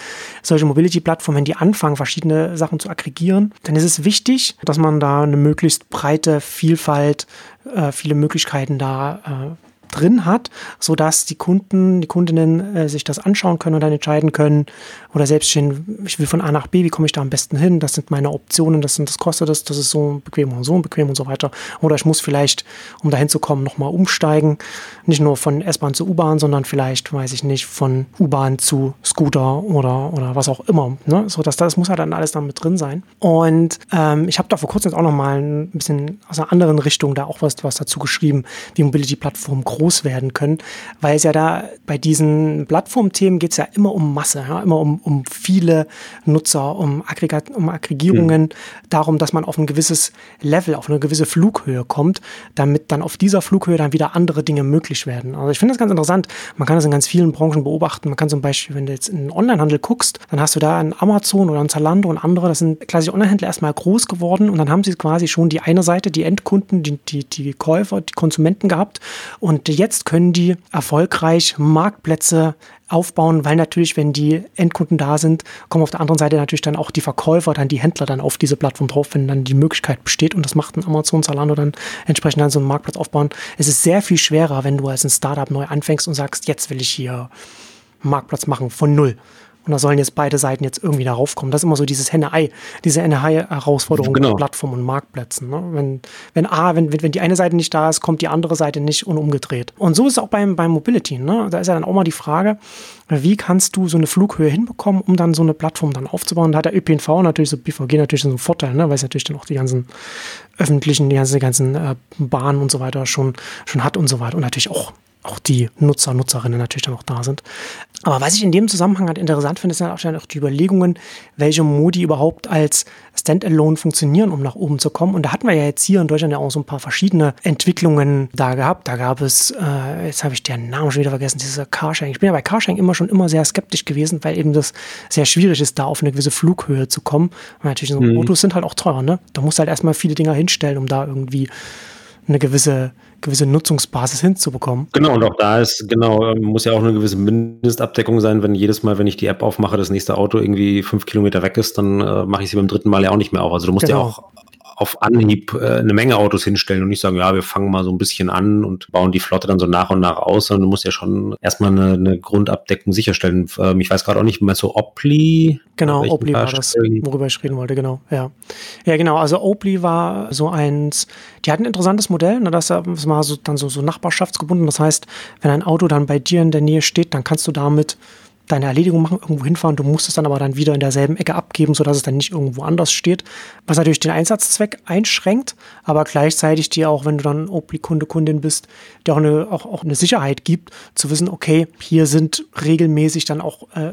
Solche Mobility-Plattformen, wenn die anfangen, verschiedene Sachen zu aggregieren, dann ist es wichtig, dass man da eine möglichst breite Vielfalt, äh, viele Möglichkeiten da äh, drin hat, sodass die Kunden, die Kundinnen äh, sich das anschauen können und dann entscheiden können oder selbst stehen, ich will von A nach B, wie komme ich da am besten hin? Das sind meine Optionen, das sind, das kostet das, das ist so bequem und so bequem und so weiter. Oder ich muss vielleicht, um dahin zu kommen, nochmal umsteigen. Nicht nur von S-Bahn zu U-Bahn, sondern vielleicht, weiß ich nicht, von U-Bahn zu Scooter oder, oder was auch immer. Ne? So, dass das muss halt dann alles dann mit drin sein. Und ähm, ich habe da vor kurzem auch nochmal ein bisschen aus einer anderen Richtung da auch was, was dazu geschrieben, wie Mobility-Plattformen groß groß werden können, weil es ja da bei diesen Plattformthemen geht es ja immer um Masse, ja, immer um, um viele Nutzer, um, Aggregat, um Aggregierungen, mhm. darum, dass man auf ein gewisses Level, auf eine gewisse Flughöhe kommt, damit dann auf dieser Flughöhe dann wieder andere Dinge möglich werden. Also ich finde das ganz interessant. Man kann das in ganz vielen Branchen beobachten. Man kann zum Beispiel, wenn du jetzt in den Onlinehandel guckst, dann hast du da einen Amazon oder einen Zalando und andere, das sind klassische Onlinehändler erstmal groß geworden und dann haben sie quasi schon die eine Seite, die Endkunden, die, die, die Käufer, die Konsumenten gehabt und jetzt können die erfolgreich Marktplätze aufbauen, weil natürlich, wenn die Endkunden da sind, kommen auf der anderen Seite natürlich dann auch die Verkäufer, dann die Händler dann auf diese Plattform drauf, wenn dann die Möglichkeit besteht und das macht ein Amazon, Zalando dann entsprechend dann so einen Marktplatz aufbauen. Es ist sehr viel schwerer, wenn du als ein Startup neu anfängst und sagst, jetzt will ich hier Marktplatz machen von null. Und da sollen jetzt beide Seiten jetzt irgendwie darauf kommen. Das ist immer so dieses Henne-Ei, diese Henne-Ei-Herausforderung genau. bei Plattformen und Marktplätzen. Ne? Wenn, wenn A, wenn, wenn die eine Seite nicht da ist, kommt die andere Seite nicht und umgedreht. Und so ist es auch beim, beim Mobility. Ne? Da ist ja dann auch mal die Frage, wie kannst du so eine Flughöhe hinbekommen, um dann so eine Plattform dann aufzubauen? Da hat der ÖPNV natürlich, so BVG natürlich so einen Vorteil, ne? weil es natürlich dann auch die ganzen öffentlichen, die ganzen, die ganzen äh, Bahnen und so weiter schon, schon hat und so weiter. Und natürlich auch auch die Nutzer, Nutzerinnen natürlich dann auch da sind. Aber was ich in dem Zusammenhang halt interessant finde, sind auch, auch die Überlegungen, welche Modi überhaupt als Standalone funktionieren, um nach oben zu kommen. Und da hatten wir ja jetzt hier in Deutschland ja auch so ein paar verschiedene Entwicklungen da gehabt. Da gab es, äh, jetzt habe ich den Namen schon wieder vergessen, diese Carsharing. Ich bin ja bei Carsharing immer schon immer sehr skeptisch gewesen, weil eben das sehr schwierig ist, da auf eine gewisse Flughöhe zu kommen. Und natürlich so mhm. Autos sind halt auch teuer, ne? Da musst du halt erstmal viele Dinger hinstellen, um da irgendwie eine gewisse gewisse Nutzungsbasis hinzubekommen. Genau, und auch da ist, genau, ähm, muss ja auch eine gewisse Mindestabdeckung sein, wenn jedes Mal, wenn ich die App aufmache, das nächste Auto irgendwie fünf Kilometer weg ist, dann äh, mache ich sie beim dritten Mal ja auch nicht mehr auf. Also du musst genau. ja auch auf Anhieb äh, eine Menge Autos hinstellen und nicht sagen, ja, wir fangen mal so ein bisschen an und bauen die Flotte dann so nach und nach aus, sondern du musst ja schon erstmal eine, eine Grundabdeckung sicherstellen. Ähm, ich weiß gerade auch nicht, meinst du Opli? Genau, Opli war das, worüber ich reden wollte, genau, ja. Ja, genau, also Opli war so eins, die hatten ein interessantes Modell, ne, das war so, dann so, so nachbarschaftsgebunden, das heißt, wenn ein Auto dann bei dir in der Nähe steht, dann kannst du damit deine Erledigung machen, irgendwo hinfahren. Du musst es dann aber dann wieder in derselben Ecke abgeben, sodass es dann nicht irgendwo anders steht. Was natürlich den Einsatzzweck einschränkt, aber gleichzeitig dir auch, wenn du dann Opli-Kunde, Kundin bist, dir auch eine, auch, auch eine Sicherheit gibt, zu wissen, okay, hier sind regelmäßig dann auch äh,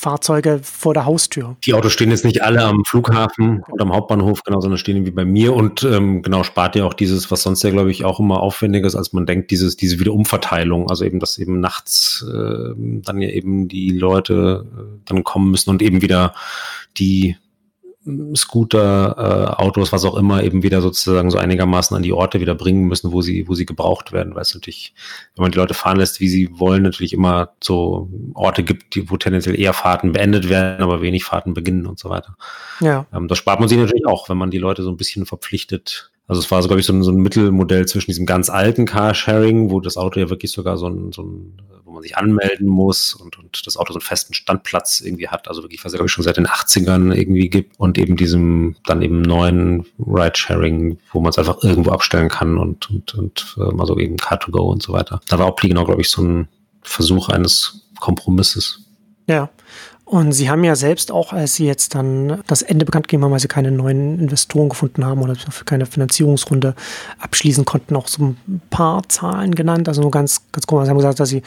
Fahrzeuge vor der Haustür. Die Autos stehen jetzt nicht alle am Flughafen und am Hauptbahnhof, genau, sondern stehen wie bei mir und ähm, genau spart ja auch dieses, was sonst ja, glaube ich, auch immer aufwendiger ist, als man denkt, dieses, diese Wiederumverteilung. Also eben, dass eben nachts äh, dann ja eben die Leute äh, dann kommen müssen und eben wieder die Scooter, äh, Autos, was auch immer, eben wieder sozusagen so einigermaßen an die Orte wieder bringen müssen, wo sie, wo sie gebraucht werden, weil es natürlich, wenn man die Leute fahren lässt, wie sie wollen, natürlich immer so Orte gibt, die, wo tendenziell eher Fahrten beendet werden, aber wenig Fahrten beginnen und so weiter. Ja. Ähm, das spart man sich natürlich auch, wenn man die Leute so ein bisschen verpflichtet, also es war so, glaube ich, so ein, so ein Mittelmodell zwischen diesem ganz alten Carsharing, wo das Auto ja wirklich sogar so ein, so ein wo man sich anmelden muss und, und das Auto so einen festen Standplatz irgendwie hat. Also wirklich, was es, glaube ich, schon seit den 80ern irgendwie gibt und eben diesem dann eben neuen Ridesharing, wo man es einfach irgendwo abstellen kann und, und, und ähm, also eben Car2Go und so weiter. Da war auch genau, glaube ich, so ein Versuch eines Kompromisses. Ja. Und sie haben ja selbst auch, als sie jetzt dann das Ende bekannt gegeben haben, weil sie keine neuen Investoren gefunden haben oder keine Finanzierungsrunde abschließen konnten, auch so ein paar Zahlen genannt. Also nur ganz, ganz komisch. Sie haben gesagt, dass sie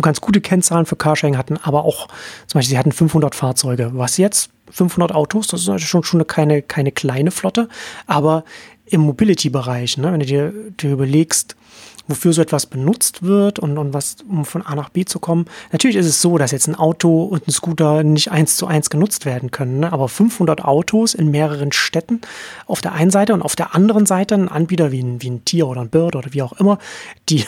ganz gute Kennzahlen für Carsharing hatten, aber auch zum Beispiel, sie hatten 500 Fahrzeuge. Was jetzt? 500 Autos, das ist also schon, schon keine, keine kleine Flotte, aber im Mobility-Bereich, ne, wenn du dir, dir überlegst, wofür so etwas benutzt wird und, und was, um von A nach B zu kommen. Natürlich ist es so, dass jetzt ein Auto und ein Scooter nicht eins zu eins genutzt werden können, ne? aber 500 Autos in mehreren Städten auf der einen Seite und auf der anderen Seite ein Anbieter wie ein, wie ein Tier oder ein Bird oder wie auch immer, die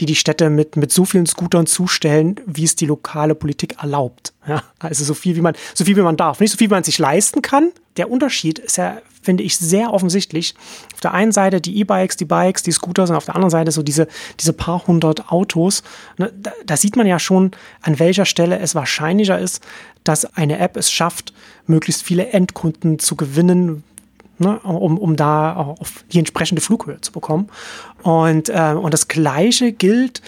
die die Städte mit, mit so vielen Scootern zustellen, wie es die lokale Politik erlaubt. Ja, also so viel wie man, so viel wie man darf. Nicht so viel, wie man sich leisten kann. Der Unterschied ist ja, finde ich, sehr offensichtlich. Auf der einen Seite die E-Bikes, die Bikes, die Scooters und auf der anderen Seite so diese, diese paar hundert Autos. Ne, da, da sieht man ja schon, an welcher Stelle es wahrscheinlicher ist, dass eine App es schafft, möglichst viele Endkunden zu gewinnen, ne, um, um da auf die entsprechende Flughöhe zu bekommen. Und, äh, und das Gleiche gilt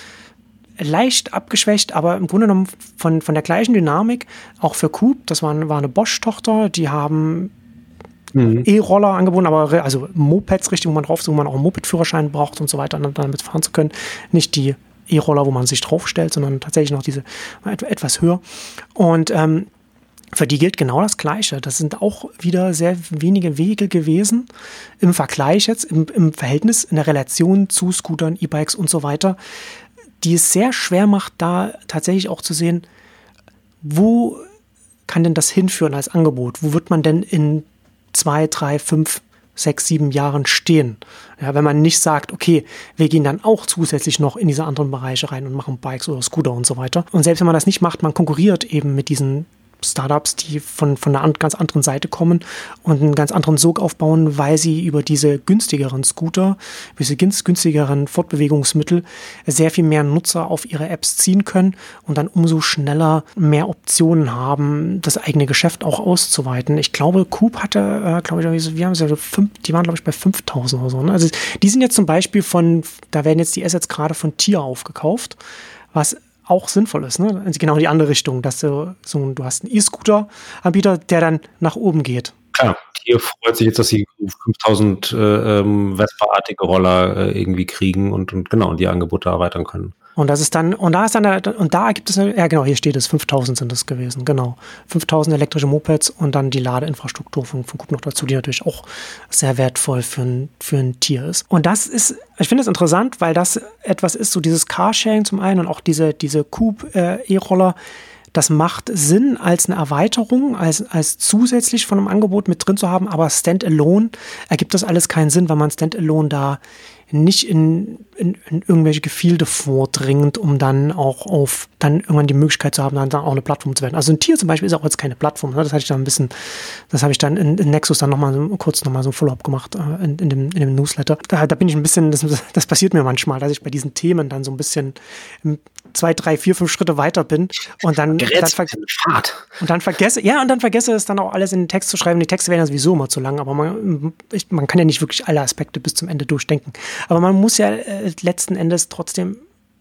leicht abgeschwächt, aber im Grunde genommen von, von der gleichen Dynamik auch für Coop. Das war, war eine Bosch-Tochter, die haben mhm. E-Roller angeboten, aber also Mopeds richtig, wo man drauf ist, wo man auch einen Moped-Führerschein braucht und so weiter, um damit fahren zu können. Nicht die E-Roller, wo man sich draufstellt, sondern tatsächlich noch diese etwas höher. Und ähm, für die gilt genau das Gleiche. Das sind auch wieder sehr wenige Wege gewesen im Vergleich jetzt, im, im Verhältnis, in der Relation zu Scootern, E-Bikes und so weiter, die es sehr schwer macht, da tatsächlich auch zu sehen, wo kann denn das hinführen als Angebot? Wo wird man denn in zwei, drei, fünf, sechs, sieben Jahren stehen? Ja, wenn man nicht sagt, okay, wir gehen dann auch zusätzlich noch in diese anderen Bereiche rein und machen Bikes oder Scooter und so weiter. Und selbst wenn man das nicht macht, man konkurriert eben mit diesen Startups, die von, von einer ganz anderen Seite kommen und einen ganz anderen Sog aufbauen, weil sie über diese günstigeren Scooter, diese günstigeren Fortbewegungsmittel sehr viel mehr Nutzer auf ihre Apps ziehen können und dann umso schneller mehr Optionen haben, das eigene Geschäft auch auszuweiten. Ich glaube, Coop hatte, äh, glaube ich, wir haben sie, fünf, die waren, glaube ich, bei 5000 oder so. Ne? Also die sind jetzt zum Beispiel von, da werden jetzt die Assets gerade von Tier aufgekauft was auch sinnvoll ist. Ne? Also genau die andere Richtung, dass du so du hast einen E-Scooter-Anbieter, der dann nach oben geht. Klar, hier freut sich jetzt, dass sie 5000 äh, ähm, Vespa-artige Roller äh, irgendwie kriegen und, und genau die Angebote erweitern können. Und das ist dann, und da ist dann, und da gibt es, ja genau, hier steht es, 5000 sind es gewesen, genau. 5000 elektrische Mopeds und dann die Ladeinfrastruktur von, von Coop noch dazu, die natürlich auch sehr wertvoll für ein, für ein Tier ist. Und das ist, ich finde es interessant, weil das etwas ist, so dieses Carsharing zum einen und auch diese, diese Coop äh, das macht Sinn als eine Erweiterung, als, als zusätzlich von einem Angebot mit drin zu haben, aber Standalone ergibt das alles keinen Sinn, weil man Standalone da nicht in, in, in, irgendwelche Gefilde vordringend, um dann auch auf dann irgendwann die Möglichkeit zu haben, dann auch eine Plattform zu werden. Also ein Tier zum Beispiel ist auch jetzt keine Plattform. Ne? Das hatte ich dann ein bisschen, das habe ich dann in, in Nexus dann nochmal so, kurz nochmal so ein Follow-up gemacht äh, in, in, dem, in dem Newsletter. Da, da bin ich ein bisschen, das, das passiert mir manchmal, dass ich bei diesen Themen dann so ein bisschen zwei, drei, vier, fünf Schritte weiter bin und dann, dann und dann vergesse, ja, und dann vergesse es dann auch alles in den Text zu schreiben. Die Texte werden ja sowieso immer zu lang, aber man, ich, man kann ja nicht wirklich alle Aspekte bis zum Ende durchdenken. Aber man muss ja äh, letzten Endes trotzdem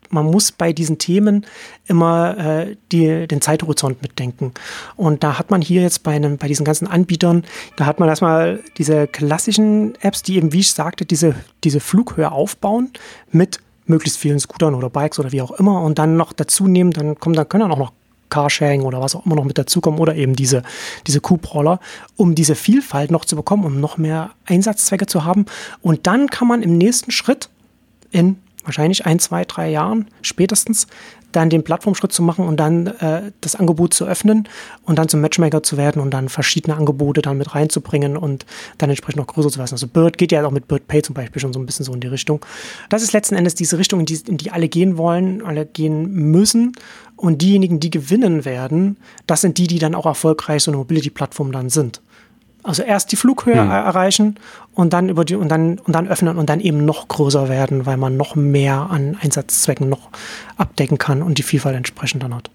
man muss bei diesen Themen immer äh, die, den Zeithorizont mitdenken. Und da hat man hier jetzt bei, einem, bei diesen ganzen Anbietern, da hat man erstmal diese klassischen Apps, die eben, wie ich sagte, diese, diese Flughöhe aufbauen mit möglichst vielen Scootern oder Bikes oder wie auch immer und dann noch dazu nehmen, dann kommen, dann können dann auch noch Carsharing oder was auch immer noch mit dazukommen oder eben diese, diese Coop-Roller, um diese Vielfalt noch zu bekommen, um noch mehr Einsatzzwecke zu haben. Und dann kann man im nächsten Schritt in wahrscheinlich ein, zwei, drei Jahren spätestens dann den Plattformschritt zu machen und dann äh, das Angebot zu öffnen und dann zum Matchmaker zu werden und dann verschiedene Angebote dann mit reinzubringen und dann entsprechend noch größer zu werden. Also Bird geht ja auch mit Bird Pay zum Beispiel schon so ein bisschen so in die Richtung. Das ist letzten Endes diese Richtung, in die, in die alle gehen wollen, alle gehen müssen. Und diejenigen, die gewinnen werden, das sind die, die dann auch erfolgreich so eine Mobility-Plattform dann sind. Also erst die Flughöhe hm. erreichen und dann über die und dann und dann öffnen und dann eben noch größer werden, weil man noch mehr an Einsatzzwecken noch abdecken kann und die Vielfalt entsprechend dann hat.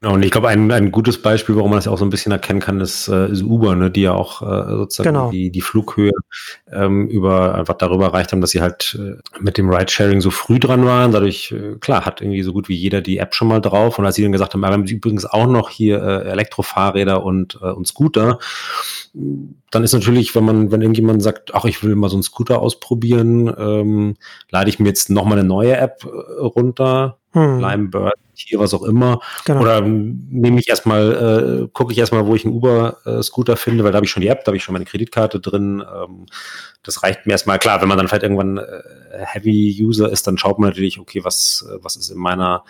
Und ich glaube, ein, ein gutes Beispiel, warum man das auch so ein bisschen erkennen kann, ist, äh, ist Uber, ne, die ja auch äh, sozusagen genau. die, die Flughöhe ähm, über einfach darüber erreicht haben, dass sie halt äh, mit dem Ridesharing so früh dran waren. Dadurch, äh, klar, hat irgendwie so gut wie jeder die App schon mal drauf. Und als sie dann gesagt haben, wir haben übrigens auch noch hier äh, Elektrofahrräder und, äh, und Scooter, dann ist natürlich, wenn man, wenn irgendjemand sagt, ach, ich will mal so einen Scooter ausprobieren, ähm, lade ich mir jetzt noch mal eine neue App äh, runter, hm. Limebird, hier was auch immer, genau. oder nehme ich erstmal, äh, gucke ich erstmal, wo ich einen Uber-Scooter finde, weil da habe ich schon die App, da habe ich schon meine Kreditkarte drin. Ähm, das reicht mir erstmal. Klar, wenn man dann vielleicht irgendwann äh, Heavy-User ist, dann schaut man natürlich, okay, was, äh, was ist in meiner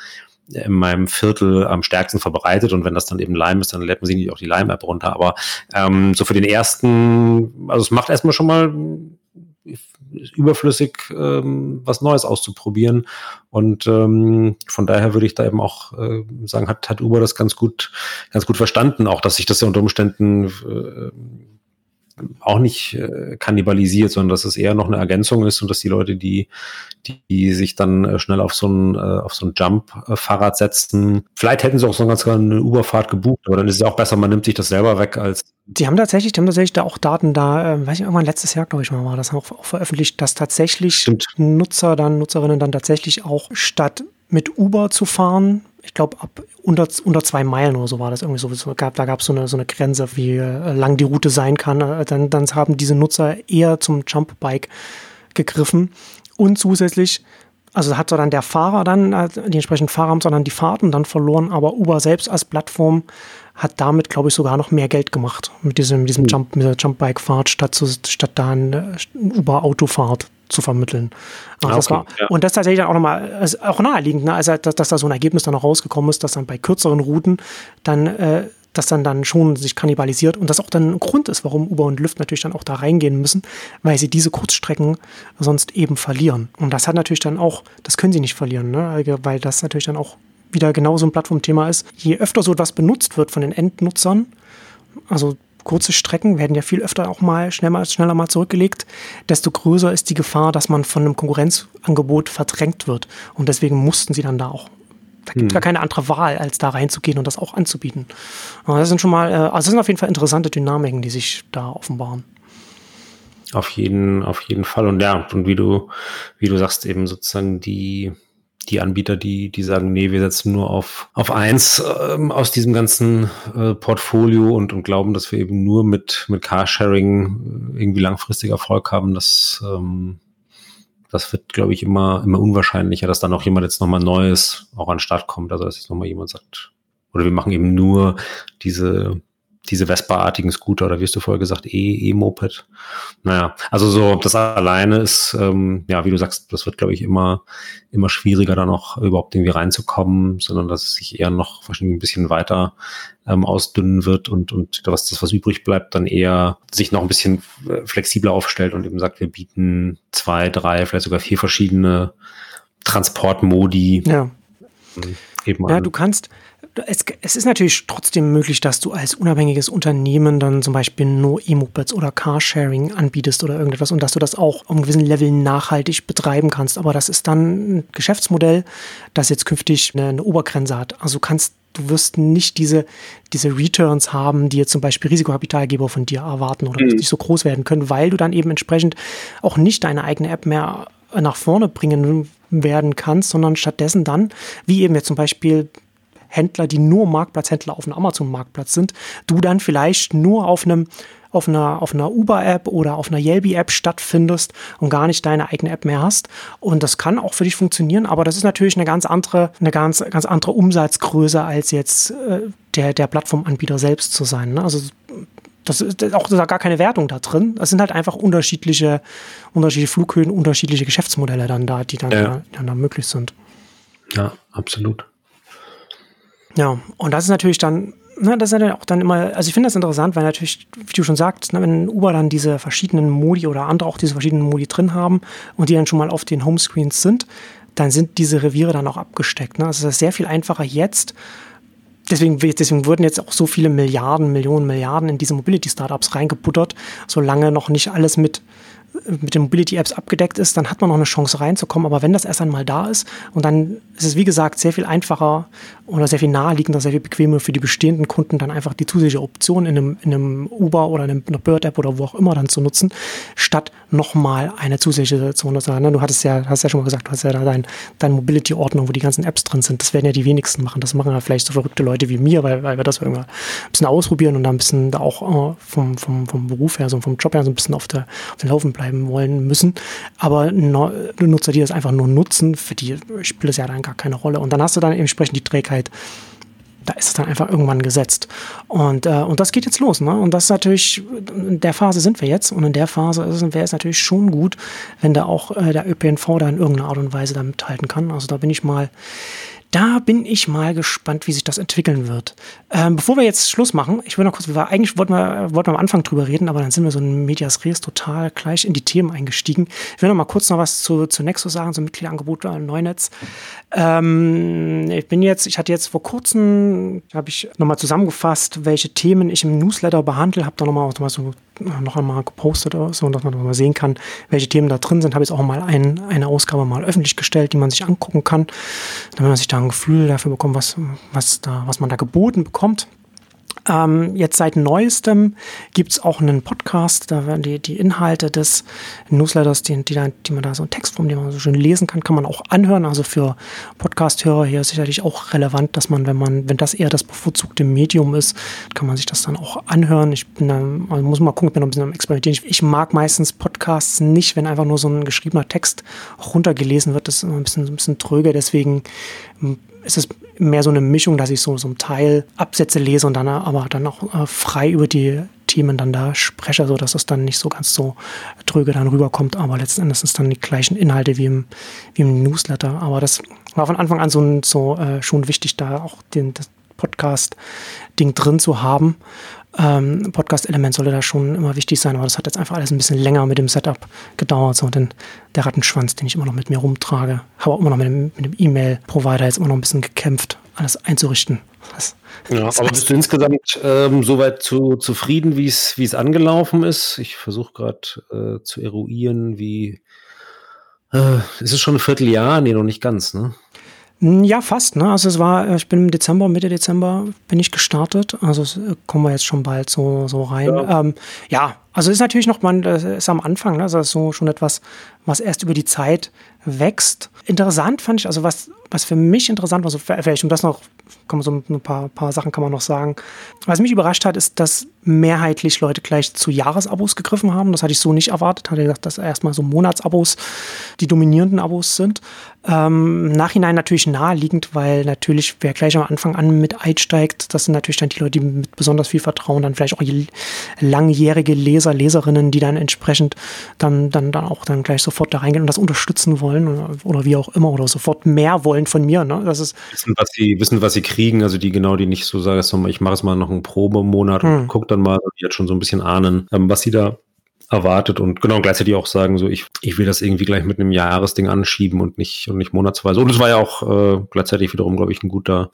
in meinem Viertel am stärksten verbreitet und wenn das dann eben Lime ist, dann lädt man sich nicht auch die Lime-App runter. Aber ähm, so für den ersten, also es macht erstmal schon mal überflüssig, ähm, was Neues auszuprobieren. Und ähm, von daher würde ich da eben auch äh, sagen, hat, hat Uber das ganz gut, ganz gut verstanden, auch dass sich das ja unter Umständen äh, auch nicht äh, kannibalisiert, sondern dass es eher noch eine Ergänzung ist und dass die Leute, die, die, die sich dann äh, schnell auf so ein, äh, auf so ein Jump-Fahrrad setzen, vielleicht hätten sie auch so eine ganz eine Uberfahrt gebucht, aber dann ist es auch besser, man nimmt sich das selber weg als. Die haben tatsächlich, die haben tatsächlich da auch Daten da, äh, weiß ich irgendwann letztes Jahr, glaube ich mal, war das auch, auch veröffentlicht, dass tatsächlich Stimmt. Nutzer dann, Nutzerinnen dann tatsächlich auch statt mit Uber zu fahren, glaube, ab unter, unter zwei Meilen oder so war das irgendwie so. Gab, da gab es so eine, so eine Grenze, wie äh, lang die Route sein kann. Äh, dann, dann haben diese Nutzer eher zum Jumpbike gegriffen. Und zusätzlich, also hat dann der Fahrer dann, äh, die entsprechenden Fahrer haben sondern die Fahrten dann verloren, aber Uber selbst als Plattform hat damit, glaube ich, sogar noch mehr Geld gemacht mit diesem, mit diesem mhm. Jump, mit der Jumpbike-Fahrt, statt, zu, statt da eine Uber-Autofahrt zu vermitteln. Also ah, das war, ja. Und das tatsächlich auch nochmal, also auch naheliegend, ne? also dass, dass, da so ein Ergebnis dann noch rausgekommen ist, dass dann bei kürzeren Routen dann äh, das dann dann schon sich kannibalisiert und das auch dann ein Grund ist, warum Uber und Lyft natürlich dann auch da reingehen müssen, weil sie diese Kurzstrecken sonst eben verlieren. Und das hat natürlich dann auch, das können sie nicht verlieren, ne? weil das natürlich dann auch wieder genauso ein Plattformthema ist. Je öfter so etwas benutzt wird von den Endnutzern, also kurze Strecken werden ja viel öfter auch mal schneller, schneller mal zurückgelegt, desto größer ist die Gefahr, dass man von einem Konkurrenzangebot verdrängt wird. Und deswegen mussten sie dann da auch da gibt es hm. gar keine andere Wahl, als da reinzugehen und das auch anzubieten. Das sind schon mal, äh, also das sind auf jeden Fall interessante Dynamiken, die sich da offenbaren. Auf jeden, auf jeden Fall. Und ja, und wie du, wie du sagst, eben sozusagen die, die Anbieter, die, die sagen, nee, wir setzen nur auf, auf eins ähm, aus diesem ganzen äh, Portfolio und, und glauben, dass wir eben nur mit, mit Carsharing äh, irgendwie langfristig Erfolg haben, das, ähm, das wird, glaube ich, immer, immer unwahrscheinlicher, dass dann auch jemand jetzt nochmal Neues auch an den Start kommt. Also, dass jetzt nochmal jemand sagt, oder wir machen eben nur diese, diese Vespa-artigen Scooter oder wie hast du vorher gesagt, E-Moped. Naja, also so, das alleine ist, ähm, ja, wie du sagst, das wird, glaube ich, immer, immer schwieriger, da noch überhaupt irgendwie reinzukommen, sondern dass es sich eher noch wahrscheinlich ein bisschen weiter ähm, ausdünnen wird und, und was das, was übrig bleibt, dann eher sich noch ein bisschen äh, flexibler aufstellt und eben sagt, wir bieten zwei, drei, vielleicht sogar vier verschiedene Transportmodi. Ja. Eben ja, du kannst, es, es, ist natürlich trotzdem möglich, dass du als unabhängiges Unternehmen dann zum Beispiel nur E-Mopeds oder Carsharing anbietest oder irgendetwas und dass du das auch auf einem gewissen Level nachhaltig betreiben kannst. Aber das ist dann ein Geschäftsmodell, das jetzt künftig eine, eine Obergrenze hat. Also kannst du wirst nicht diese, diese Returns haben, die jetzt zum Beispiel Risikokapitalgeber von dir erwarten oder mhm. nicht so groß werden können, weil du dann eben entsprechend auch nicht deine eigene App mehr nach vorne bringen werden kannst, sondern stattdessen dann, wie eben jetzt zum Beispiel Händler, die nur Marktplatzhändler auf einem Amazon-Marktplatz sind, du dann vielleicht nur auf einem auf einer, auf einer Uber-App oder auf einer Yelby-App stattfindest und gar nicht deine eigene App mehr hast. Und das kann auch für dich funktionieren, aber das ist natürlich eine ganz andere, eine ganz, ganz andere Umsatzgröße als jetzt äh, der, der Plattformanbieter selbst zu sein. Ne? Also das ist auch da gar keine Wertung da drin. Das sind halt einfach unterschiedliche, unterschiedliche Flughöhen, unterschiedliche Geschäftsmodelle dann da, die dann, ja. da, die dann da möglich sind. Ja, absolut. Ja, und das ist natürlich dann, na, das ist ja auch dann immer, also ich finde das interessant, weil natürlich, wie du schon sagst, ne, wenn Uber dann diese verschiedenen Modi oder andere auch diese verschiedenen Modi drin haben und die dann schon mal auf den Homescreens sind, dann sind diese Reviere dann auch abgesteckt. Ne? Also es ist sehr viel einfacher jetzt, deswegen, deswegen wurden jetzt auch so viele Milliarden, Millionen, Milliarden in diese Mobility-Startups reingebuttert, solange noch nicht alles mit mit den Mobility-Apps abgedeckt ist, dann hat man noch eine Chance reinzukommen. Aber wenn das erst einmal da ist und dann ist es, wie gesagt, sehr viel einfacher oder sehr viel naheliegender, sehr viel bequemer für die bestehenden Kunden, dann einfach die zusätzliche Option in einem, in einem Uber oder in einer Bird-App oder wo auch immer dann zu nutzen, statt nochmal eine zusätzliche Zone zu haben. Du hattest ja, hast ja schon mal gesagt, du hast ja da dein, dein Mobility-Ordnung, wo die ganzen Apps drin sind. Das werden ja die wenigsten machen. Das machen ja vielleicht so verrückte Leute wie mir, weil, weil wir das irgendwann ein bisschen ausprobieren und dann ein bisschen da auch äh, vom, vom, vom Beruf her, so vom Job her so ein bisschen auf, der, auf den Laufen bleiben wollen müssen. Aber Nutzer, die das einfach nur nutzen, für die spielt es ja dann gar keine Rolle. Und dann hast du dann entsprechend die Trägheit, da ist es dann einfach irgendwann gesetzt. Und, äh, und das geht jetzt los. Ne? Und das ist natürlich, in der Phase sind wir jetzt. Und in der Phase wäre es natürlich schon gut, wenn da auch äh, der ÖPNV da in irgendeiner Art und Weise da mithalten kann. Also da bin ich mal da bin ich mal gespannt, wie sich das entwickeln wird. Ähm, bevor wir jetzt Schluss machen, ich will noch kurz, wir eigentlich wollten wir, wollten wir am Anfang drüber reden, aber dann sind wir so in Medias Res total gleich in die Themen eingestiegen. Ich will noch mal kurz noch was zu, zu Nexus sagen, zum Mitgliederangebot an Neunetz. Ähm, ich bin jetzt, ich hatte jetzt vor kurzem, habe ich nochmal zusammengefasst, welche Themen ich im Newsletter behandle, habe da noch mal so noch einmal gepostet so, dass man mal sehen kann, welche Themen da drin sind. Habe jetzt auch mal ein, eine Ausgabe mal öffentlich gestellt, die man sich angucken kann, damit man sich da ein Gefühl dafür bekommt, was, was, da, was man da geboten bekommt. Ähm, jetzt seit neuestem gibt es auch einen Podcast, da werden die, die Inhalte des Newsletters, die, die, die man da so in Textform, die man so schön lesen kann, kann man auch anhören. Also für Podcast-Hörer hier ist sicherlich auch relevant, dass man, wenn man, wenn das eher das bevorzugte Medium ist, kann man sich das dann auch anhören. Ich bin da, also muss mal gucken, ich bin noch ein bisschen am Experimentieren. Ich, ich, mag meistens Podcasts nicht, wenn einfach nur so ein geschriebener Text runtergelesen wird. Das ist immer ein bisschen, ein bisschen tröge, deswegen ist es mehr so eine Mischung, dass ich so zum Teil Absätze lese und dann aber dann auch äh, frei über die Themen dann da spreche, so dass es dann nicht so ganz so tröge dann rüberkommt, aber letzten Endes sind es dann die gleichen Inhalte wie im, wie im Newsletter. Aber das war von Anfang an so, so äh, schon wichtig, da auch den, das Podcast-Ding drin zu haben ähm, Podcast-Element sollte da schon immer wichtig sein, aber das hat jetzt einfach alles ein bisschen länger mit dem Setup gedauert. So, denn der Rattenschwanz, den ich immer noch mit mir rumtrage, habe auch immer noch mit dem, mit dem E-Mail-Provider jetzt immer noch ein bisschen gekämpft, alles einzurichten. Das, ja, das aber bist du insgesamt ähm, soweit zu, zufrieden, wie es angelaufen ist? Ich versuche gerade äh, zu eruieren, wie äh, ist es schon ein Vierteljahr? Nee, noch nicht ganz, ne? Hm, ja, fast. Ne? Also es war, ich bin im Dezember, Mitte Dezember bin ich gestartet. Also äh, kommen wir jetzt schon bald so, so rein. Ja. Ähm, ja, also ist natürlich noch, man ist am Anfang, ne? also ist so schon etwas, was erst über die Zeit wächst. Interessant fand ich, also was, was für mich interessant war, so vielleicht um das noch, kann man so ein paar, paar Sachen kann man noch sagen. Was mich überrascht hat, ist, dass mehrheitlich Leute gleich zu Jahresabos gegriffen haben. Das hatte ich so nicht erwartet. Hatte gesagt, dass erstmal so Monatsabos die dominierenden Abos sind. Ähm, Nachhinein natürlich naheliegend, weil natürlich, wer gleich am Anfang an mit einsteigt, das sind natürlich dann die Leute, die mit besonders viel Vertrauen dann vielleicht auch langjährige Leser, Leserinnen, die dann entsprechend dann, dann, dann auch dann gleich sofort da reingehen und das unterstützen wollen oder, oder wie auch immer oder sofort mehr wollen von mir. Ne? Das ist wissen, was sie, wissen, was sie kriegen, also die genau, die nicht so sagen, ich mache es mal noch einen Probemonat hm. und guck dann mal, die jetzt schon so ein bisschen ahnen, ähm, was sie da erwartet und genau gleichzeitig auch sagen, so ich, ich will das irgendwie gleich mit einem Jahresding anschieben und nicht und nicht monatsweise. Und es war ja auch äh, gleichzeitig wiederum, glaube ich, ein guter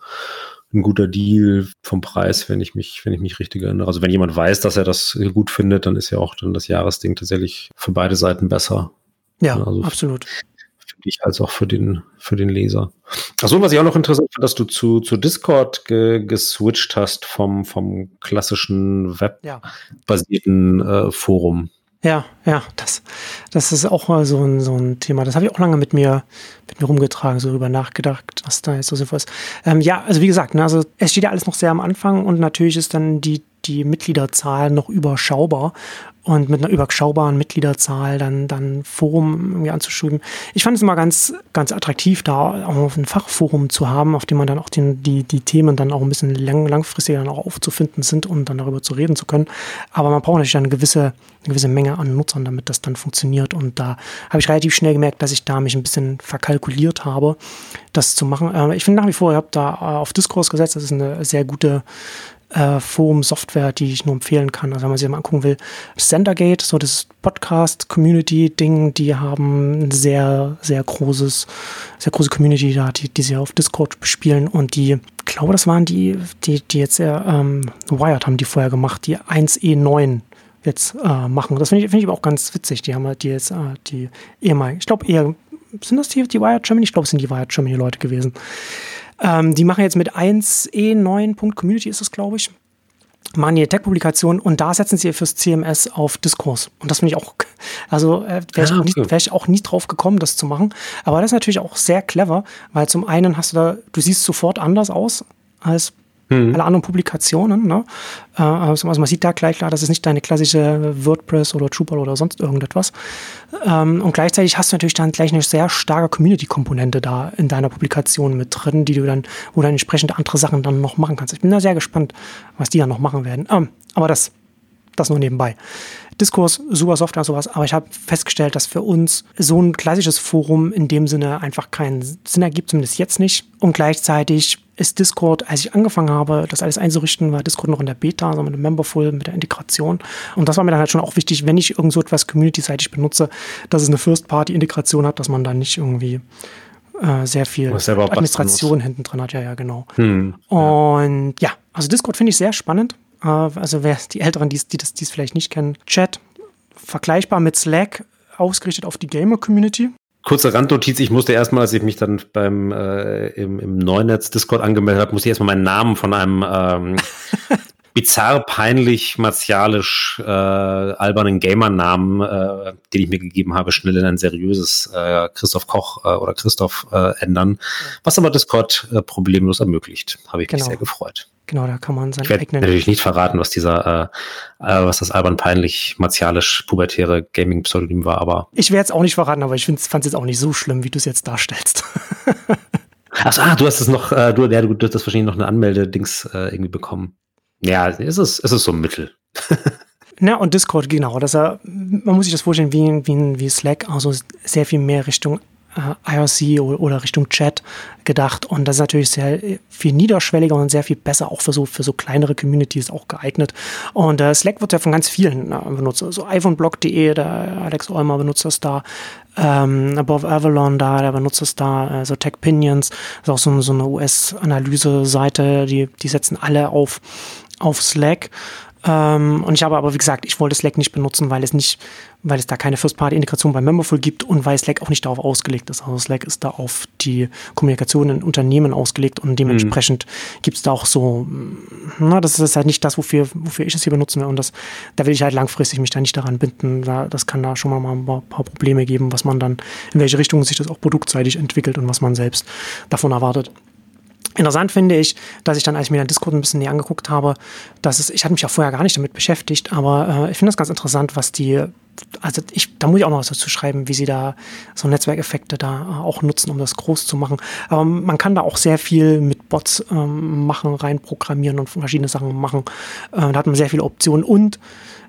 ein guter Deal vom Preis, wenn ich mich, wenn ich mich richtig erinnere. Also wenn jemand weiß, dass er das gut findet, dann ist ja auch dann das Jahresding tatsächlich für beide Seiten besser. Ja, also absolut. Für dich als auch für den, für den Leser. Achso, was ich auch noch interessant finde, dass du zu, zu Discord ge, geswitcht hast vom, vom klassischen webbasierten ja. äh, Forum. Ja, ja, das, das ist auch mal so ein, so ein Thema. Das habe ich auch lange mit mir, mit mir rumgetragen, so darüber nachgedacht, was da jetzt so sinnvoll ist. Ähm, ja, also wie gesagt, ne, also es steht ja alles noch sehr am Anfang und natürlich ist dann die, die Mitgliederzahl noch überschaubar und mit einer überschaubaren Mitgliederzahl dann, dann Forum irgendwie anzuschreiben. Ich fand es immer ganz, ganz attraktiv, da auch ein Fachforum zu haben, auf dem man dann auch den, die, die Themen dann auch ein bisschen lang, langfristig dann auch aufzufinden sind und dann darüber zu reden zu können. Aber man braucht natürlich eine gewisse, eine gewisse Menge an Nutzern, damit das dann funktioniert. Und da habe ich relativ schnell gemerkt, dass ich da mich ein bisschen verkalkuliert habe, das zu machen. Äh, ich finde nach wie vor, ich habe da äh, auf Diskurs gesetzt, das ist eine sehr gute äh, Forum-Software, die ich nur empfehlen kann. Also wenn man sich mal angucken will, Sendergate, so das Podcast-Community-Ding, die haben ein sehr, sehr großes, sehr große Community da, die, die sie auf Discord bespielen und die, ich glaube, das waren die, die, die jetzt sehr, ähm, Wired haben die vorher gemacht, die 1E9 jetzt äh, machen. Das finde ich, find ich aber auch ganz witzig. Die haben halt die jetzt, äh, die ehemaligen, ich glaube eher, sind das die, die Wired Germany? Ich glaube, es sind die Wired Germany Leute gewesen. Ähm, die machen jetzt mit 1e9.community ist es, glaube ich machen die Tech-Publikation und da setzen sie fürs CMS auf Diskurs. Und das finde ich auch, also äh, wäre ich, ah, okay. wär ich, auch nie drauf gekommen, das zu machen. Aber das ist natürlich auch sehr clever, weil zum einen hast du da, du siehst sofort anders aus als mhm. alle anderen Publikationen. Ne? Äh, also man sieht da gleich klar, das ist nicht deine klassische WordPress oder Drupal oder sonst irgendetwas. Ähm, und gleichzeitig hast du natürlich dann gleich eine sehr starke Community-Komponente da in deiner Publikation mit drin, die du dann, wo entsprechend andere Sachen dann noch machen kannst. Ich bin da sehr gespannt, was die dann noch machen werden. Ähm, aber das, das nur nebenbei. Diskurs, super Software sowas, aber ich habe festgestellt, dass für uns so ein klassisches Forum in dem Sinne einfach keinen Sinn ergibt, zumindest jetzt nicht. Und gleichzeitig ist Discord, als ich angefangen habe, das alles einzurichten, war Discord noch in der Beta, also mit dem Memberful, mit der Integration. Und das war mir dann halt schon auch wichtig, wenn ich irgend so etwas community-seitig benutze, dass es eine First-Party-Integration hat, dass man dann nicht irgendwie äh, sehr viel Administration hinten dran hat. Ja, ja, genau. Hm, Und ja. ja, also Discord finde ich sehr spannend. Äh, also wer die Älteren, die, die das vielleicht nicht kennen, Chat, vergleichbar mit Slack, ausgerichtet auf die Gamer-Community kurze Randnotiz, ich musste erstmal, als ich mich dann beim äh, im, im Neunetz Discord angemeldet habe, musste ich erstmal meinen Namen von einem ähm, <laughs> bizarr, peinlich, martialisch, äh, albernen Gamer-Namen, äh, den ich mir gegeben habe, schnell in ein seriöses äh, Christoph Koch äh, oder Christoph äh, ändern, was aber Discord äh, problemlos ermöglicht. Habe ich genau. mich sehr gefreut. Genau, da kann man seinen ich eigenen. natürlich nicht verraten, was dieser, äh, äh, was das albern peinlich, martialisch, pubertäre Gaming-Pseudonym war, aber. Ich werde es auch nicht verraten, aber ich fand es jetzt auch nicht so schlimm, wie du es jetzt darstellst. <laughs> Achso, ah, du hast es noch, äh, du, ja, du, du hast das wahrscheinlich noch eine Anmeldedings äh, irgendwie bekommen. Ja, es ist, es ist so ein Mittel. <laughs> Na, und Discord, genau. Das, man muss sich das vorstellen wie, wie, wie Slack, also sehr viel mehr Richtung äh, IRC oder Richtung Chat gedacht. Und das ist natürlich sehr viel niederschwelliger und sehr viel besser auch für so, für so kleinere Communities auch geeignet. Und äh, Slack wird ja von ganz vielen äh, benutzt. So also iPhoneblog.de, der Alex Olmer benutzt das da. Ähm, Above Avalon da, der benutzt es da, äh, so Tech Pinions, ist auch so, so eine US-Analyse-Seite, die, die setzen alle auf, auf Slack. Ähm, und ich habe aber, wie gesagt, ich wollte Slack nicht benutzen, weil es nicht, weil es da keine First-Party-Integration bei Memberful gibt und weil Slack auch nicht darauf ausgelegt ist. Also Slack ist da auf die Kommunikation in Unternehmen ausgelegt und dementsprechend mhm. gibt es da auch so, na, das ist halt nicht das, wofür, wofür ich es hier benutzen will. Und das, da will ich halt langfristig mich da nicht daran binden. Da, das kann da schon mal ein paar, paar Probleme geben, was man dann, in welche Richtung sich das auch produktseitig entwickelt und was man selbst davon erwartet. Interessant finde ich, dass ich dann, als ich mir den Discord ein bisschen näher angeguckt habe, dass es, ich hatte mich ja vorher gar nicht damit beschäftigt, aber äh, ich finde das ganz interessant, was die, also ich, da muss ich auch noch was dazu schreiben, wie sie da so Netzwerkeffekte da äh, auch nutzen, um das groß zu machen. Aber man kann da auch sehr viel mit Bots ähm, machen, reinprogrammieren und verschiedene Sachen machen. Äh, da hat man sehr viele Optionen und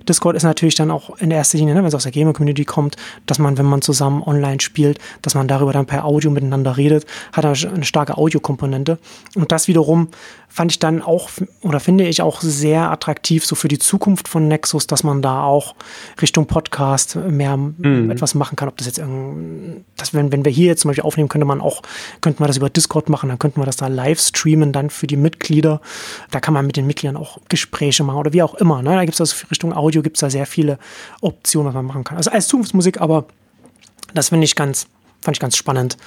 Discord ist natürlich dann auch in erster Linie, ne, wenn es aus der Gamer-Community kommt, dass man, wenn man zusammen online spielt, dass man darüber dann per Audio miteinander redet, hat eine starke Audiokomponente. Und das wiederum fand ich dann auch oder finde ich auch sehr attraktiv so für die Zukunft von Nexus, dass man da auch Richtung Podcast mehr mhm. etwas machen kann. Ob das jetzt das, wenn, wenn wir hier jetzt zum Beispiel aufnehmen, könnte man auch, könnten wir das über Discord machen, dann könnten wir das da live streamen dann für die Mitglieder. Da kann man mit den Mitgliedern auch Gespräche machen oder wie auch immer. Ne? Da gibt es also Richtung Audio gibt es da sehr viele Optionen, was man machen kann. Also als Zukunftsmusik, aber das finde ich ganz, fand ich ganz spannend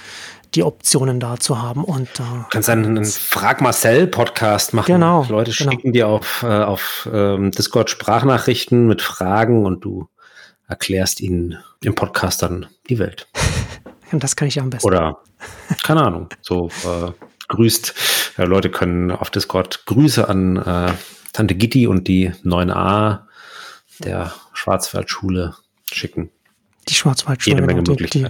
die Optionen da zu haben. Und, äh, du kannst einen, einen Frag Marcel Podcast machen. Genau. Leute genau. schicken dir auf, äh, auf ähm, Discord Sprachnachrichten mit Fragen und du erklärst ihnen im Podcast dann die Welt. <laughs> und das kann ich ja am besten. Oder, keine Ahnung, so äh, grüßt. Ja, Leute können auf Discord Grüße an äh, Tante Gitti und die 9a der Schwarzwaldschule schicken. Die Schwarzwaldschule, Jede Menge genau, die, die,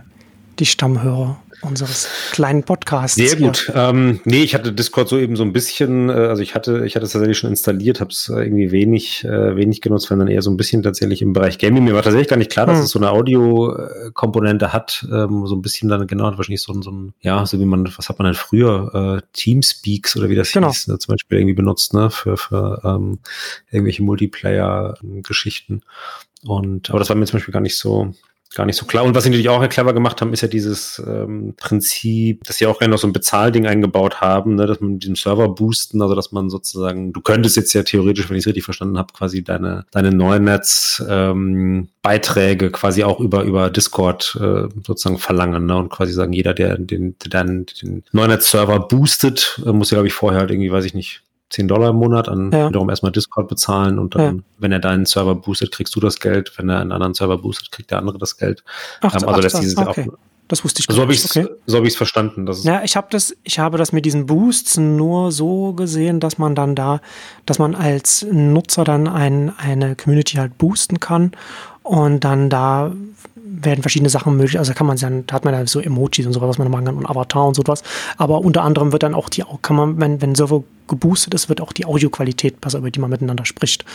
die Stammhörer unseres kleinen Podcasts. Sehr gut. Ähm, nee, ich hatte Discord so eben so ein bisschen, äh, also ich hatte, ich hatte es tatsächlich schon installiert, habe es äh, irgendwie wenig, äh, wenig genutzt, wenn dann eher so ein bisschen tatsächlich im Bereich Gaming. Mir war tatsächlich gar nicht klar, dass hm. es so eine Audio-Komponente hat, ähm, so ein bisschen dann genau, wahrscheinlich so ein, so ein, ja, so wie man, was hat man denn früher, äh, Teamspeaks oder wie das genau. hieß, ne, zum Beispiel irgendwie benutzt, ne, für, für ähm, irgendwelche Multiplayer-Geschichten. Und, aber das war mir zum Beispiel gar nicht so, gar nicht so klar. Und was sie natürlich auch clever gemacht haben, ist ja dieses ähm, Prinzip, dass sie auch gerne noch so ein Bezahlding eingebaut haben, ne, dass man mit diesem Server boosten, also dass man sozusagen, du könntest jetzt ja theoretisch, wenn ich es richtig verstanden habe, quasi deine, deine Neunetz ähm, Beiträge quasi auch über, über Discord äh, sozusagen verlangen ne? und quasi sagen, jeder, der den, den, den Neunetz-Server boostet, äh, muss ja, glaube ich, vorher halt irgendwie, weiß ich nicht, 10 Dollar im Monat an ja. wiederum erstmal Discord bezahlen und dann, ja. wenn er deinen Server boostet, kriegst du das Geld. Wenn er einen anderen Server boostet, kriegt der andere das Geld. Ach, ähm, also lässt dieses okay. auch, das wusste ich so habe ich es okay. so hab ich's verstanden. Dass ja, ich habe das, ich habe das mit diesen Boosts nur so gesehen, dass man dann da, dass man als Nutzer dann ein, eine Community halt boosten kann und dann da werden verschiedene Sachen möglich. Also kann man dann, da hat man dann so Emojis und sowas, was man machen kann und Avatar und sowas. Aber unter anderem wird dann auch die, kann man, wenn, wenn Server geboostet ist, wird auch die Audioqualität besser, über die man miteinander spricht.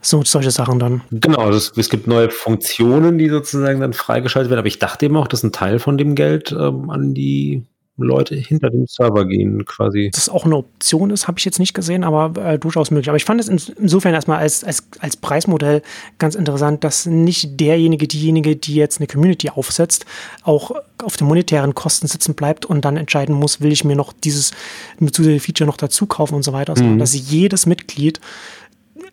So, solche Sachen dann. Genau, also es, es gibt neue Funktionen, die sozusagen dann freigeschaltet werden. Aber ich dachte eben auch, dass ein Teil von dem Geld ähm, an die Leute hinter dem Server gehen quasi. Das auch eine Option ist, habe ich jetzt nicht gesehen, aber äh, durchaus möglich. Aber ich fand es insofern erstmal als, als, als Preismodell ganz interessant, dass nicht derjenige, diejenige, die jetzt eine Community aufsetzt, auch auf den monetären Kosten sitzen bleibt und dann entscheiden muss, will ich mir noch dieses zusätzliche Feature noch dazu kaufen und so weiter, sondern mhm. dass jedes Mitglied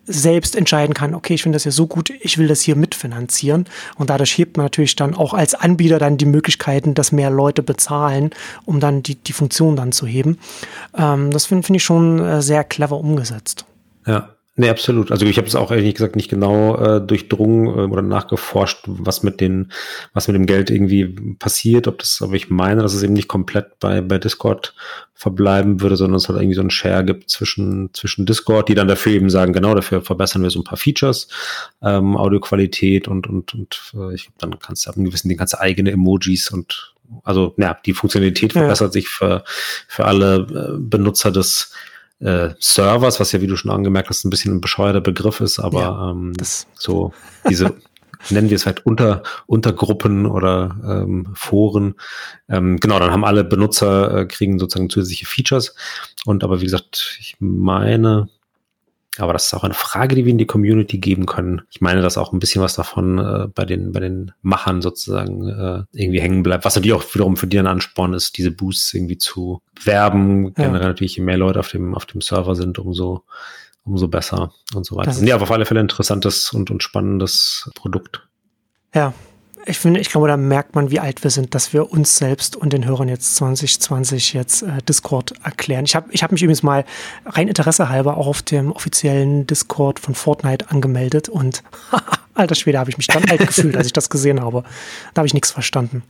selbst entscheiden kann, okay, ich finde das ja so gut, ich will das hier mitfinanzieren. Und dadurch hebt man natürlich dann auch als Anbieter dann die Möglichkeiten, dass mehr Leute bezahlen, um dann die, die Funktion dann zu heben. Ähm, das finde find ich schon äh, sehr clever umgesetzt. Ja. Nee, absolut. Also ich habe es auch ehrlich gesagt nicht genau äh, durchdrungen äh, oder nachgeforscht, was mit den, was mit dem Geld irgendwie passiert, ob das, aber ich meine, dass es eben nicht komplett bei, bei Discord verbleiben würde, sondern es halt irgendwie so ein Share gibt zwischen, zwischen Discord, die dann dafür eben sagen, genau, dafür verbessern wir so ein paar Features, ähm, Audioqualität und, und, und äh, ich glaube, dann kannst du ab einem gewissen Ding kannst du eigene Emojis und also ja, die Funktionalität verbessert ja. sich für, für alle äh, Benutzer des äh, Servers, was ja, wie du schon angemerkt hast, ein bisschen ein bescheuerter Begriff ist, aber ja, ähm, so diese <laughs> nennen wir es halt unter Untergruppen oder ähm, Foren. Ähm, genau, dann haben alle Benutzer äh, kriegen sozusagen zusätzliche Features. Und aber wie gesagt, ich meine, aber das ist auch eine Frage, die wir in die Community geben können. Ich meine, dass auch ein bisschen was davon äh, bei den bei den Machern sozusagen äh, irgendwie hängen bleibt. Was natürlich auch wiederum für die ein Ansporn ist, diese Boosts irgendwie zu werben. Ja. Generell natürlich, je mehr Leute auf dem auf dem Server sind, umso umso besser und so weiter. Ja, aber auf alle Fälle interessantes und, und spannendes Produkt. Ja, ich finde, ich glaube, da merkt man, wie alt wir sind, dass wir uns selbst und den Hörern jetzt 2020 jetzt äh, Discord erklären. Ich habe ich hab mich übrigens mal rein Interesse halber auch auf dem offiziellen Discord von Fortnite angemeldet und <laughs> alter Schwede, habe ich mich dann alt gefühlt, als ich das gesehen habe. Da habe ich nichts verstanden.